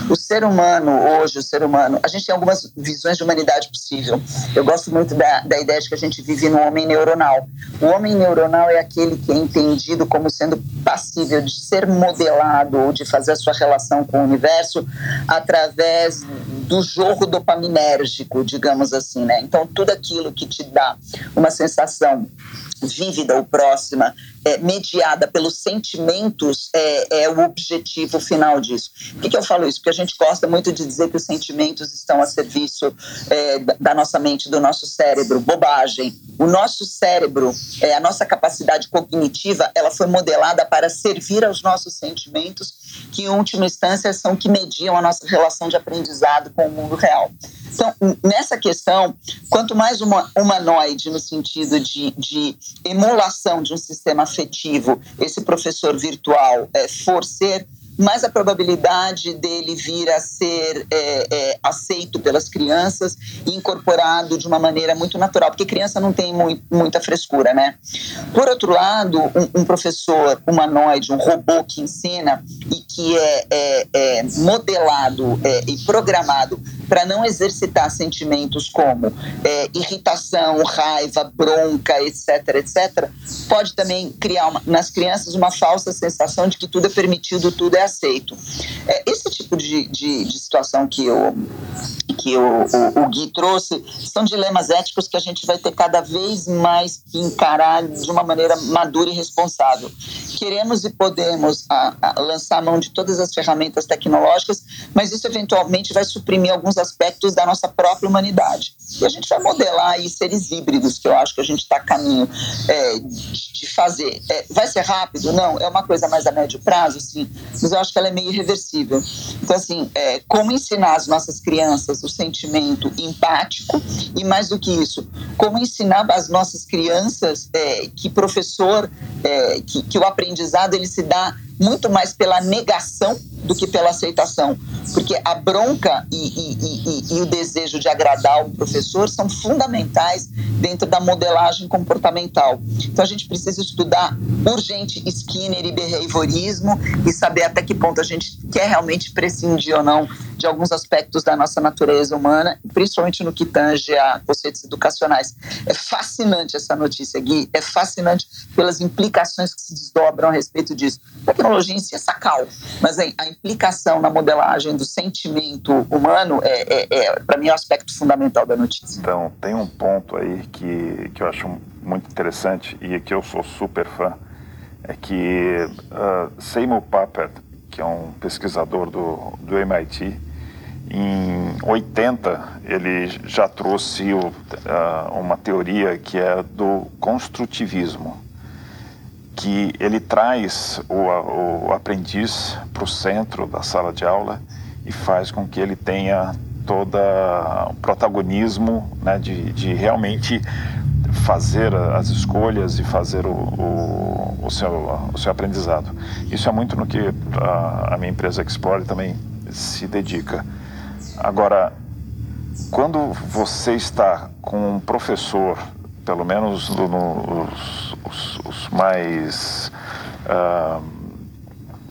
Speaker 4: O ser humano, hoje, o ser humano, a gente tem algumas visões de humanidade possível. Eu gosto muito da, da ideia de que a gente vive num homem neuronal. O homem neuronal é aquele que é entendido como sendo passível de ser modelado ou de fazer a sua relação com o universo através do jorro dopaminérgico, digamos assim, né? Então, tudo aquilo que te dá uma sensação vívida ou próxima, é, mediada pelos sentimentos, é, é, o objetivo final disso. Por que, que, eu falo isso? Porque a gente gosta muito de dizer que os sentimentos estão a serviço é, da nossa mente, do nosso cérebro. Bobagem. O nosso cérebro, é, a nossa capacidade cognitiva, ela foi modelada para servir aos nossos sentimentos, que em última instância são que mediam a nossa relação de aprendizado com o mundo real. Então, nessa questão, quanto mais uma humanoide no sentido de, de emulação de um sistema afetivo esse professor virtual é, for ser, mais a probabilidade dele vir a ser é, é, aceito pelas crianças e incorporado de uma maneira muito natural, porque criança não tem muito, muita frescura, né? Por outro lado, um, um, professor humanoide, um robô que ensina e que é, é, é modelado é, e programado para não exercitar sentimentos como é, irritação, raiva, bronca, etc, etc, pode também criar uma, nas crianças uma falsa sensação de que tudo é permitido, tudo é aceito. É, esse tipo de, de, de situação que, eu, que o, o, o Gui trouxe são dilemas éticos que a gente vai ter cada vez mais que encarar de uma maneira madura e responsável. Queremos e podemos a, a lançar mão de todas as ferramentas tecnológicas, mas isso eventualmente vai suprimir alguns aspectos da nossa própria humanidade. E a gente vai modelar aí seres híbridos, que eu acho que a gente está a caminho é, de fazer. É, vai ser rápido? Não. É uma coisa mais a médio prazo? Sim. Mas eu acho que ela é meio irreversível. Então, assim, é, como ensinar as nossas crianças o sentimento empático e, mais do que isso, como ensinar as nossas crianças é, que professor, é, que, que o aprendizado ele se dá muito mais pela negação do que pela aceitação, porque a bronca e, e, e, e, o desejo de agradar o professor são fundamentais dentro da modelagem comportamental. Então a gente precisa estudar urgente Skinner e behaviorismo e saber até que ponto a gente quer realmente prescindir ou não de alguns aspectos da nossa natureza humana, principalmente no que tange a conceitos educacionais. É fascinante essa notícia, Gui, é fascinante pelas implicações que se desdobram a respeito disso. Tecnologia em si é sacal, mas a implicação na modelagem do sentimento humano é, é, é para mim, é um aspecto fundamental da notícia.
Speaker 7: Então, tem um ponto aí que, que eu acho muito interessante e que eu sou super fã, é que uh, Seymour Papert, que é um pesquisador do, do MIT, em 80 ele já trouxe uh, uma teoria que é do construtivismo, que ele traz o, o aprendiz para o centro da sala de aula e faz com que ele tenha todo o protagonismo né, de, de realmente fazer as escolhas e fazer o, o, o, seu, o seu aprendizado. Isso é muito no que a, a minha empresa Explore também se dedica. Agora, quando você está com um professor, pelo menos no, no, os, os, mais uh,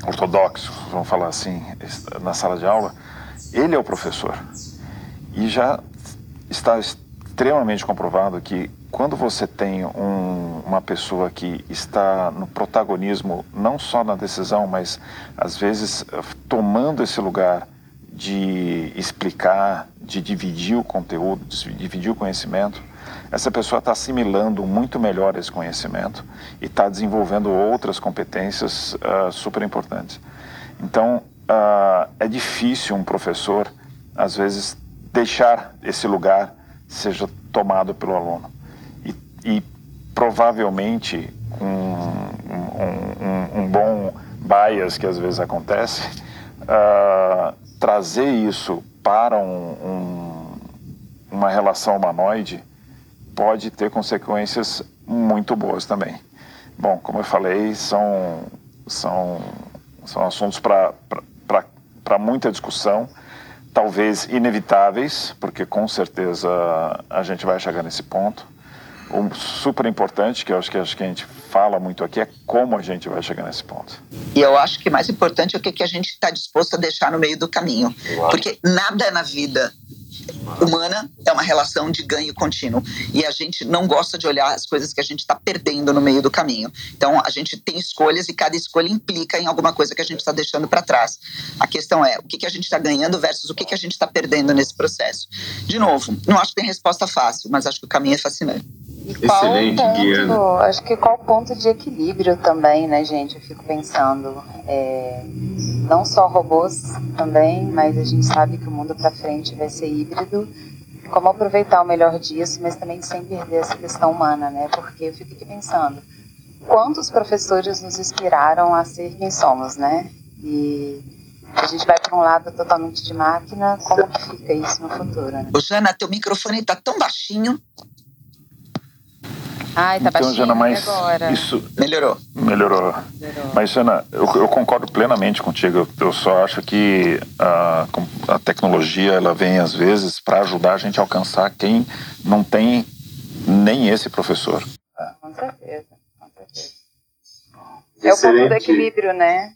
Speaker 7: ortodoxos, vamos falar assim, na sala de aula, ele é o professor. E já está extremamente comprovado que quando você tem um, uma pessoa que está no protagonismo, não só na decisão, mas às vezes tomando esse lugar de explicar, de dividir o conteúdo, de dividir o conhecimento, essa pessoa está assimilando muito melhor esse conhecimento e está desenvolvendo outras competências uh, super importantes. Então, uh, é difícil um professor, às vezes, deixar esse lugar seja tomado pelo aluno. E, e provavelmente, com um, um, um, bom bias que às vezes acontece, uh, trazer isso para um, uma relação humanoide pode ter consequências muito boas também. Bom, como eu falei, são, são, são assuntos para muita discussão talvez inevitáveis, porque com certeza a gente vai chegar nesse ponto. O super importante, que eu acho que, acho que a gente fala muito aqui, é como a gente vai chegar nesse ponto.
Speaker 4: E eu acho que mais importante é o que a gente está disposto a deixar no meio do caminho. Porque nada na vida humana é uma relação de ganho contínuo. E a gente não gosta de olhar as coisas que a gente está perdendo no meio do caminho. Então, a gente tem escolhas e cada escolha implica em alguma coisa que a gente está deixando para trás. A questão é o que, que a gente está ganhando versus o que, que a gente está perdendo nesse processo. De novo, não acho que tem resposta fácil, mas acho que o caminho é fascinante.
Speaker 8: E qual Excelente, ponto, Guiana. Acho que qual ponto de equilíbrio também, né, gente? Eu fico pensando. É, não só robôs também, mas a gente sabe que o mundo para frente vai ser híbrido. Como aproveitar o melhor disso, mas também sem perder essa questão humana, né? Porque eu fico aqui pensando. Quantos professores nos inspiraram a ser quem somos, né? E a gente vai para um lado totalmente de máquina, como que fica isso no futuro? Né?
Speaker 4: Ô, Jana, teu microfone está tão baixinho
Speaker 8: Ai, tá então, Jana, mas agora.
Speaker 4: Isso melhorou.
Speaker 7: Melhorou. melhorou. Mas, Jana, eu, eu, concordo plenamente contigo. Eu só acho que a, a tecnologia ela vem às vezes para ajudar a gente a alcançar quem não tem nem esse professor.
Speaker 8: Com certeza, com certeza. É o ponto do equilíbrio, né?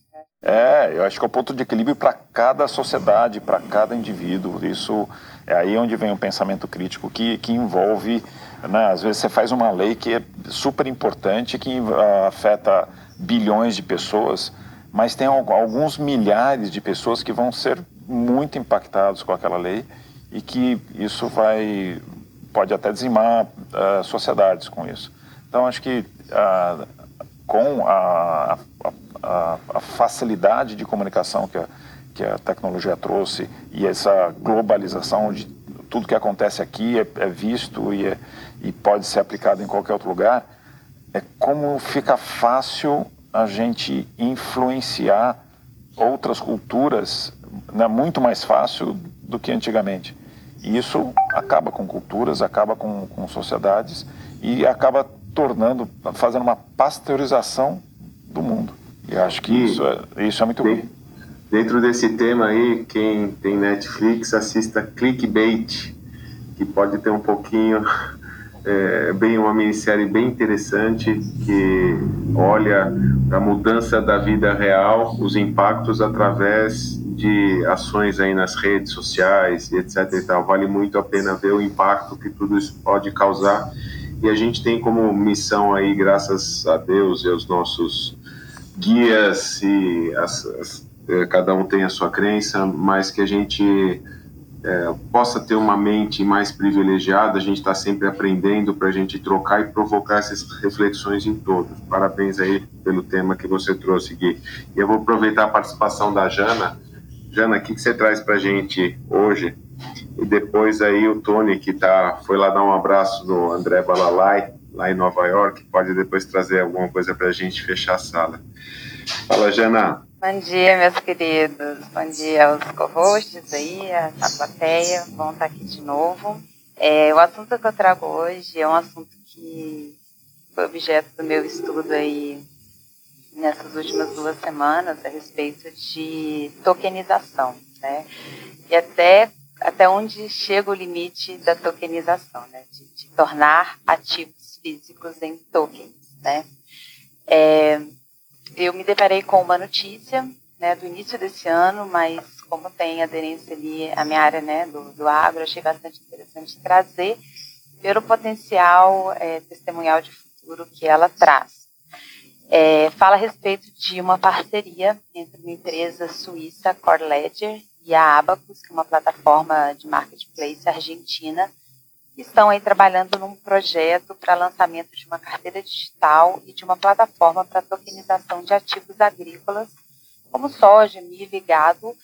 Speaker 7: É, eu acho que é o ponto de equilíbrio para cada sociedade, para cada indivíduo. Isso é aí onde vem o pensamento crítico que, que envolve, né, às vezes você faz uma lei que é super importante, que uh, afeta bilhões de pessoas, mas tem alguns milhares de pessoas que vão ser muito impactados com aquela lei e que isso vai pode até dizimar uh, sociedades com isso. Então acho que uh, com a, a, a, a, facilidade de comunicação que a, que a tecnologia trouxe e essa globalização de tudo que acontece aqui é, é visto e, é, e pode ser aplicado em qualquer outro lugar, é como fica fácil a gente influenciar outras culturas, né, muito mais fácil do que antigamente. E isso acaba com culturas, acaba com, com sociedades e acaba tornando, fazendo uma pasteurização do mundo. E acho que isso é, isso é muito ruim.
Speaker 1: Dentro desse tema aí, quem tem Netflix, assista Clickbait, que pode ter um pouquinho, <laughs> é, bem uma minissérie bem interessante, que olha a mudança da vida real, os impactos através de ações aí nas redes sociais e etc e tal. Vale muito a pena ver o impacto que tudo isso pode causar. E a gente tem como missão aí, graças a Deus e aos nossos guias e as, as é, cada um tem a sua crença, mas que a gente é, possa ter uma mente mais privilegiada, a gente está sempre aprendendo para a gente trocar e provocar essas reflexões em todos. Parabéns aí pelo tema que você trouxe, Gui. E eu vou aproveitar a participação da Jana. Jana, o que, que você traz para a gente hoje? E depois aí o Tony, que tá, foi lá dar um abraço no André Balalai, lá em Nova York, pode depois trazer alguma coisa para a gente fechar a sala. Fala, Jana.
Speaker 8: Bom dia, meus queridos. Bom dia aos co-hosts aí, a, plateia. Vão estar aqui de novo. É, o assunto que eu trago hoje é um assunto que foi objeto do meu estudo aí nessas últimas duas semanas a respeito de tokenização, né? E até até onde chega o limite da tokenização, né? De, de tornar ativos físicos em tokens, né? É, eu me deparei com uma notícia né, do início desse ano, mas como tem aderência ali à minha área né, do, do agro, achei bastante interessante trazer pelo potencial é, testemunhal de futuro que ela traz. É, fala a respeito de uma parceria entre uma empresa suíça, Core Ledger, e a Abacus, que é uma plataforma de marketplace argentina, estão aí trabalhando num projeto para lançamento de uma carteira digital e de uma plataforma para tokenização de ativos agrícolas, como soja, milho e gado,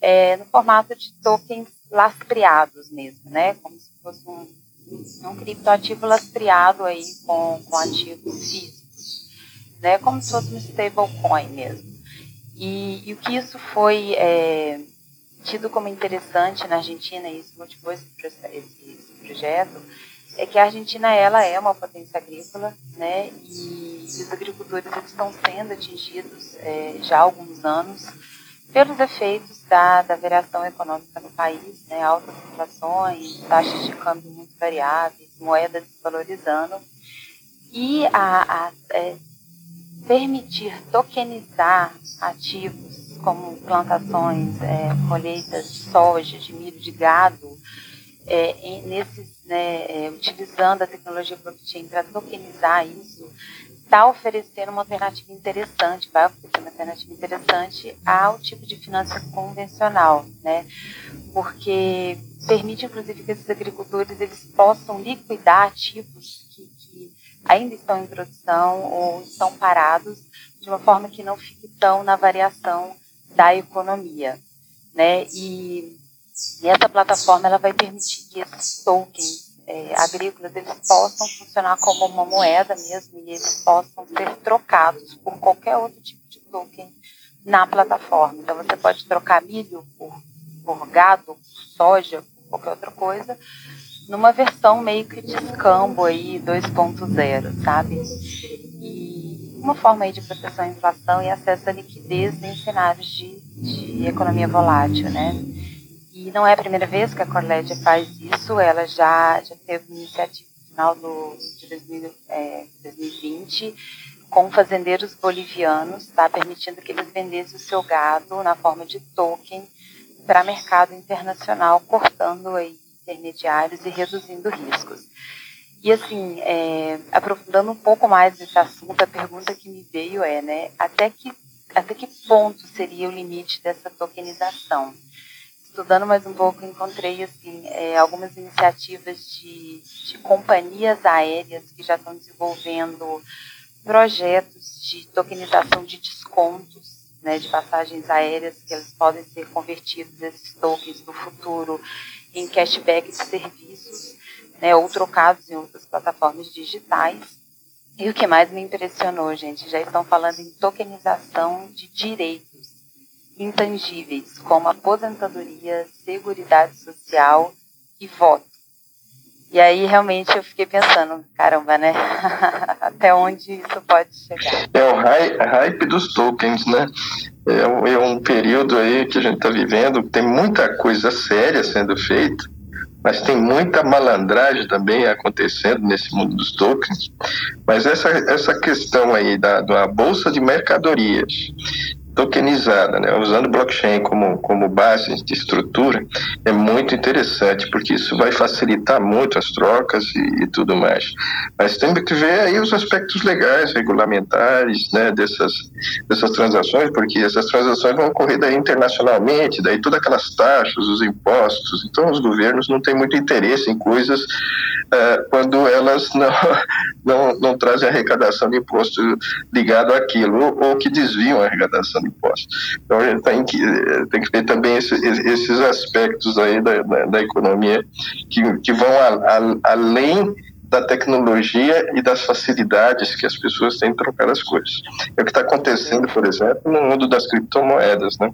Speaker 8: é, no formato de tokens lastreados mesmo, né? Como se fosse um, um criptoativo lastreado aí com, com ativos físicos, né? Como se fosse um stablecoin mesmo. E, e o que isso foi é, tido como interessante na Argentina, e isso motivou esse, esse projeto é que a Argentina ela é uma potência agrícola, né? E os agricultores eles estão sendo atingidos é, já há alguns anos pelos efeitos da, da variação econômica no país, né? Altas inflações, taxas de câmbio muito variáveis, moeda desvalorizando e a, a é, permitir tokenizar ativos como plantações, é, colheitas de soja, de milho, de gado, é, nesses, né, é, utilizando a tecnologia blockchain para tokenizar isso, está oferecendo uma alternativa interessante, vai oferecer uma alternativa interessante ao tipo de finança convencional, né? Porque permite, inclusive, que esses agricultores eles possam liquidar ativos que, que ainda estão em produção ou estão parados de uma forma que não fique tão na variação da economia, né? E essa plataforma ela vai permitir que esses tokens é, agrícolas eles possam funcionar como uma moeda mesmo e eles possam ser trocados por qualquer outro tipo de token na plataforma. Então você pode trocar milho por, por gado, por soja, por qualquer outra coisa, numa versão meio que de escambo aí 2.0, sabe? Uma forma aí de proteção à inflação e acesso à liquidez em cenários de, de economia volátil, né? E não é a primeira vez que a Corlédia faz isso, ela já, já teve uma iniciativa no final do, de 2000, é, 2020 com fazendeiros bolivianos, tá, permitindo que eles vendessem o seu gado na forma de token para mercado internacional, cortando aí intermediários e reduzindo riscos. E assim, é, aprofundando um pouco mais nesse assunto, a pergunta que me veio é, né, até que, até que ponto seria o limite dessa tokenização? Estudando mais um pouco, encontrei assim, é, algumas iniciativas de, de companhias aéreas que já estão desenvolvendo projetos de tokenização de descontos né, de passagens aéreas, que eles podem ser convertidos, esses tokens no futuro, em cashback de serviços, né, ou trocados em outras plataformas digitais. E o que mais me impressionou, gente, já estão falando em tokenização de direitos intangíveis, como aposentadoria, seguridade social e voto. E aí realmente eu fiquei pensando, caramba, né? <laughs> Até onde isso pode chegar?
Speaker 5: É o hype dos tokens, né? É um, é um período aí que a gente está vivendo, tem muita coisa séria sendo feita, mas tem muita malandragem também acontecendo nesse mundo dos tokens. Mas essa, essa questão aí da, da bolsa de mercadorias tokenizada, né, usando blockchain como, como base de estrutura, é muito interessante, porque isso vai facilitar muito as trocas e, e tudo mais. Mas tem que ver aí os aspectos legais, regulamentares, né, dessas, dessas transações, porque essas transações vão ocorrer daí internacionalmente, daí todas aquelas taxas, os impostos, então os governos não têm muito interesse em coisas uh, quando elas <laughs> não, não, não trazem arrecadação de imposto ligado àquilo, ou, ou que desviam a arrecadação impostos. Então a gente tem que, tem que ver também esse, esses aspectos aí da, da, da economia que, que vão a, a, além da tecnologia e das facilidades que as pessoas têm em trocar as coisas. É o que está acontecendo, por exemplo, no mundo das criptomoedas, né?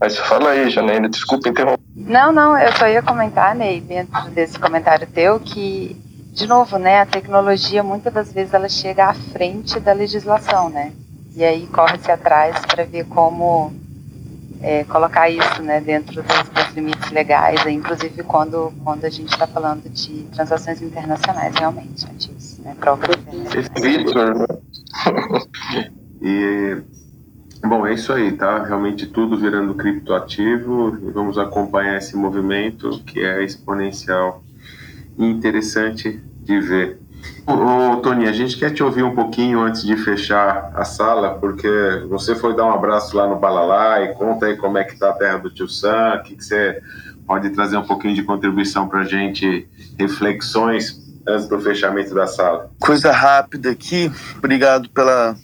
Speaker 5: Mas fala aí, Janaína, desculpa interromper.
Speaker 8: Não, não, eu só ia comentar, Ney, dentro desse comentário teu, que, de novo, né, a tecnologia muitas das vezes ela chega à frente da legislação, né? E aí corre-se atrás para ver como é, colocar isso né, dentro dos, dos, limites legais, inclusive quando, quando a gente está falando de transações internacionais, realmente, antes, né, próprio. Né? <laughs>
Speaker 1: e Bom, é isso aí, tá? Realmente tudo virando criptoativo e vamos acompanhar esse movimento que é exponencial e interessante de ver. Ô, Tony, a gente quer te ouvir um pouquinho antes de fechar a sala, porque você foi dar um abraço lá no Balalá e conta aí como é que tá a terra do Tio Sam, o que, que você pode trazer um pouquinho de contribuição para a gente, reflexões antes do fechamento da sala.
Speaker 9: Coisa rápida aqui, obrigado pela,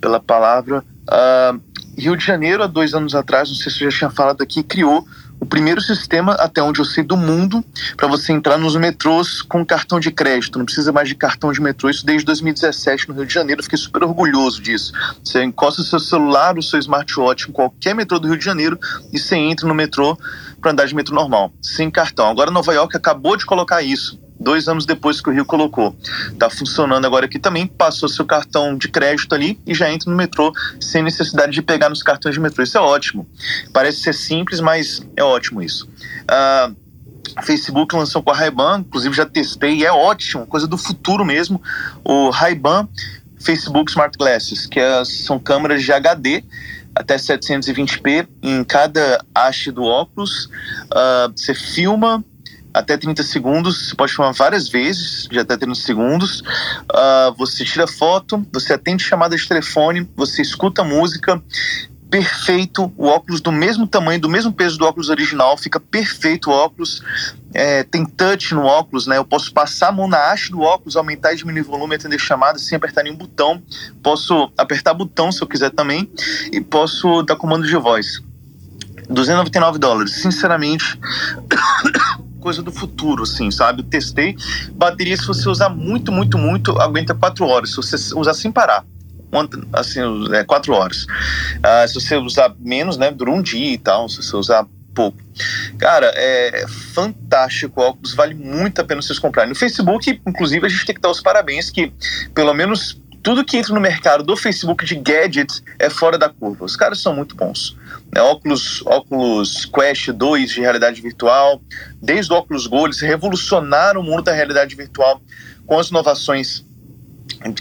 Speaker 9: pela palavra. Uh, Rio de Janeiro, há dois anos atrás, não sei se eu já tinha falado aqui, criou o primeiro sistema, até onde eu sei, do mundo, para você entrar nos metrôs com cartão de crédito. Não precisa mais de cartão de metrô. Isso desde 2017 no Rio de Janeiro. Eu fiquei super orgulhoso disso. Você encosta seu celular, o seu smartwatch em qualquer metrô do Rio de Janeiro e você entra no metrô para andar de metrô normal, sem cartão. Agora Nova York acabou de colocar isso dois anos depois que o Rio colocou. Está funcionando agora aqui também, passou seu cartão de crédito ali e já entra no metrô sem necessidade de pegar nos cartões de metrô. Isso é ótimo. Parece ser simples, mas é ótimo isso. Uh, Facebook lançou com a Ray-Ban, inclusive já testei, é ótimo, coisa do futuro mesmo. O Ray-Ban Facebook Smart Glasses, que é, são câmeras de HD até 720p em cada haste do óculos. Uh, você filma, até 30 segundos, você pode filmar várias vezes, de até 30 segundos. Uh, você tira foto, você atende chamada de telefone, você escuta música. Perfeito, o óculos do mesmo tamanho, do mesmo peso do óculos original, fica perfeito o óculos. É, tem touch no óculos, né? Eu posso passar a mão na haste do óculos, aumentar e diminuir o volume, atender chamada sem apertar nenhum botão. Posso apertar botão se eu quiser também, e posso dar comando de voz. 299 dólares. Sinceramente, <coughs> coisa do futuro, assim, sabe? Testei. Bateria, se você usar muito, muito, muito, aguenta quatro horas. Se você usar sem parar, assim, é, quatro horas. Uh, se você usar menos, né, dura um dia e tal, se você usar pouco. Cara, é fantástico o óculos, vale muito a pena vocês comprarem. No Facebook, inclusive, a gente tem que dar os parabéns que, pelo menos, tudo que entra no mercado do Facebook de gadgets é fora da curva. Os caras são muito bons. É, óculos, óculos Quest 2 de realidade virtual, desde o óculos Go, eles revolucionaram o mundo da realidade virtual com as inovações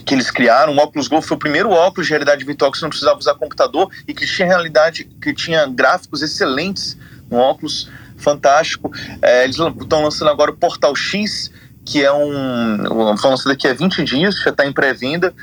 Speaker 9: que eles criaram. O óculos Go foi o primeiro óculos de realidade virtual que você não precisava usar computador e que tinha realidade, que tinha gráficos excelentes. Um óculos fantástico. É, eles estão lançando agora o Portal X, que é um. Foi lançado daqui a 20 dias, já está em pré-venda.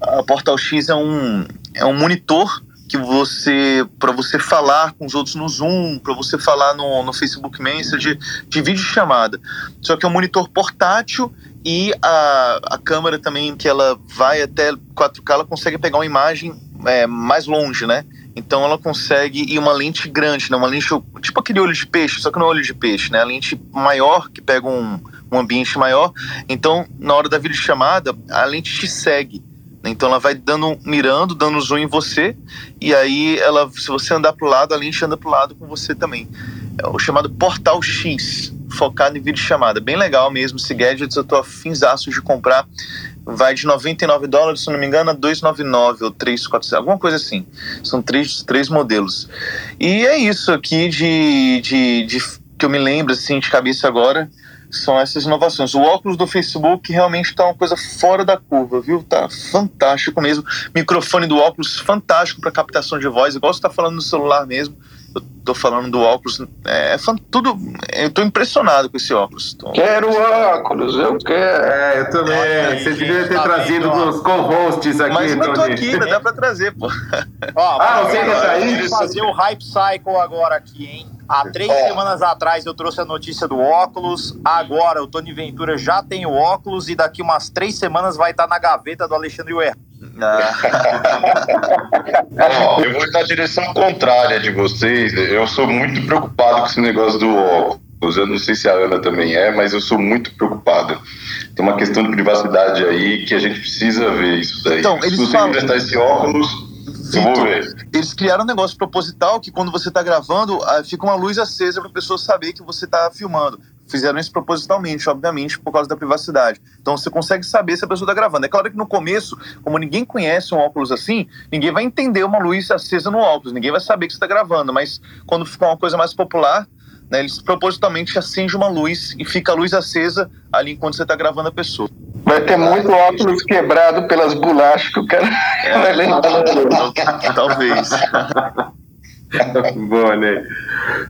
Speaker 9: A Portal X é um, é um monitor que você para você falar com os outros no Zoom, para você falar no, no Facebook Messenger, de vídeo chamada. Só que é um monitor portátil e a, a câmera também que ela vai até 4K, ela consegue pegar uma imagem é, mais longe, né? Então ela consegue ir uma lente grande, né? Uma lente tipo aquele olho de peixe, só que não é olho de peixe, né? A lente maior que pega um, um ambiente maior. Então na hora da videochamada a lente te segue. Então ela vai dando, mirando, dando zoom em você, e aí ela, se você andar para o lado, a lente anda para o lado com você também. É o chamado Portal X, focado em vídeo chamada. Bem legal mesmo esse gadget, eu tô afinzaço de comprar. Vai de 99 dólares, se não me engano, a 299 ou 346, alguma coisa assim. São três, três modelos. E é isso aqui de, de, de que eu me lembro assim de cabeça agora são essas inovações. O óculos do Facebook realmente está uma coisa fora da curva, viu? Tá fantástico mesmo. Microfone do óculos fantástico para captação de voz, igual você está falando no celular mesmo. Eu tô falando do óculos, é, é tudo. Eu tô impressionado com esse óculos. Tô...
Speaker 5: Quero óculos, eu quero.
Speaker 1: É, eu também. Aí, você devia ter tá trazido os co-hosts aqui.
Speaker 9: Mas eu tô aqui, dá pra trazer, pô.
Speaker 2: Ó, ah, você ainda tá aí? fazer o Hype Cycle agora aqui, hein? Há três é. semanas atrás eu trouxe a notícia do óculos. Agora o Tony Ventura já tem o óculos e daqui umas três semanas vai estar na gaveta do Alexandre Uer. Ah. <laughs>
Speaker 3: eu vou na direção contrária de vocês. Eu sou muito preocupado com esse negócio do óculos. Eu não sei se a Ana também é, mas eu sou muito preocupado. Tem uma questão de privacidade aí que a gente precisa ver isso daí.
Speaker 9: Então, eles
Speaker 3: se você
Speaker 9: falam...
Speaker 3: emprestar esse óculos,
Speaker 9: Eles criaram um negócio proposital que quando você está gravando, ah, fica uma luz acesa para a pessoa saber que você está filmando. Fizeram isso propositalmente, obviamente, por causa da privacidade. Então você consegue saber se a pessoa está gravando. É claro que no começo, como ninguém conhece um óculos assim, ninguém vai entender uma luz acesa no óculos, ninguém vai saber que você está gravando. Mas quando ficar uma coisa mais popular, né, eles propositalmente acendem uma luz e fica a luz acesa ali enquanto você está gravando a pessoa.
Speaker 5: Vai ter muito óculos quebrado pelas bolachas que o cara é, vai lembrar.
Speaker 9: Talvez. <laughs>
Speaker 1: Boa, né?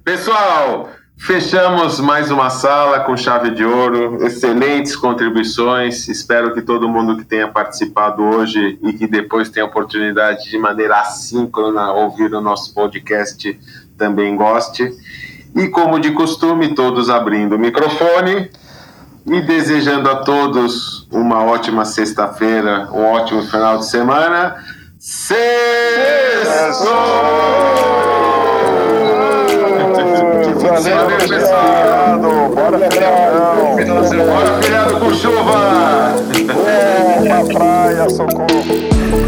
Speaker 1: Pessoal, fechamos mais uma sala com chave de ouro. Excelentes contribuições. Espero que todo mundo que tenha participado hoje e que depois tenha oportunidade de maneira assíncrona ouvir o nosso podcast também goste. E como de costume, todos abrindo o microfone e desejando a todos uma ótima sexta-feira, um ótimo final de semana. Sexto! Valeu, pessoal! Bora feriado! Bora feriado com chuva!
Speaker 5: É, praia, socorro!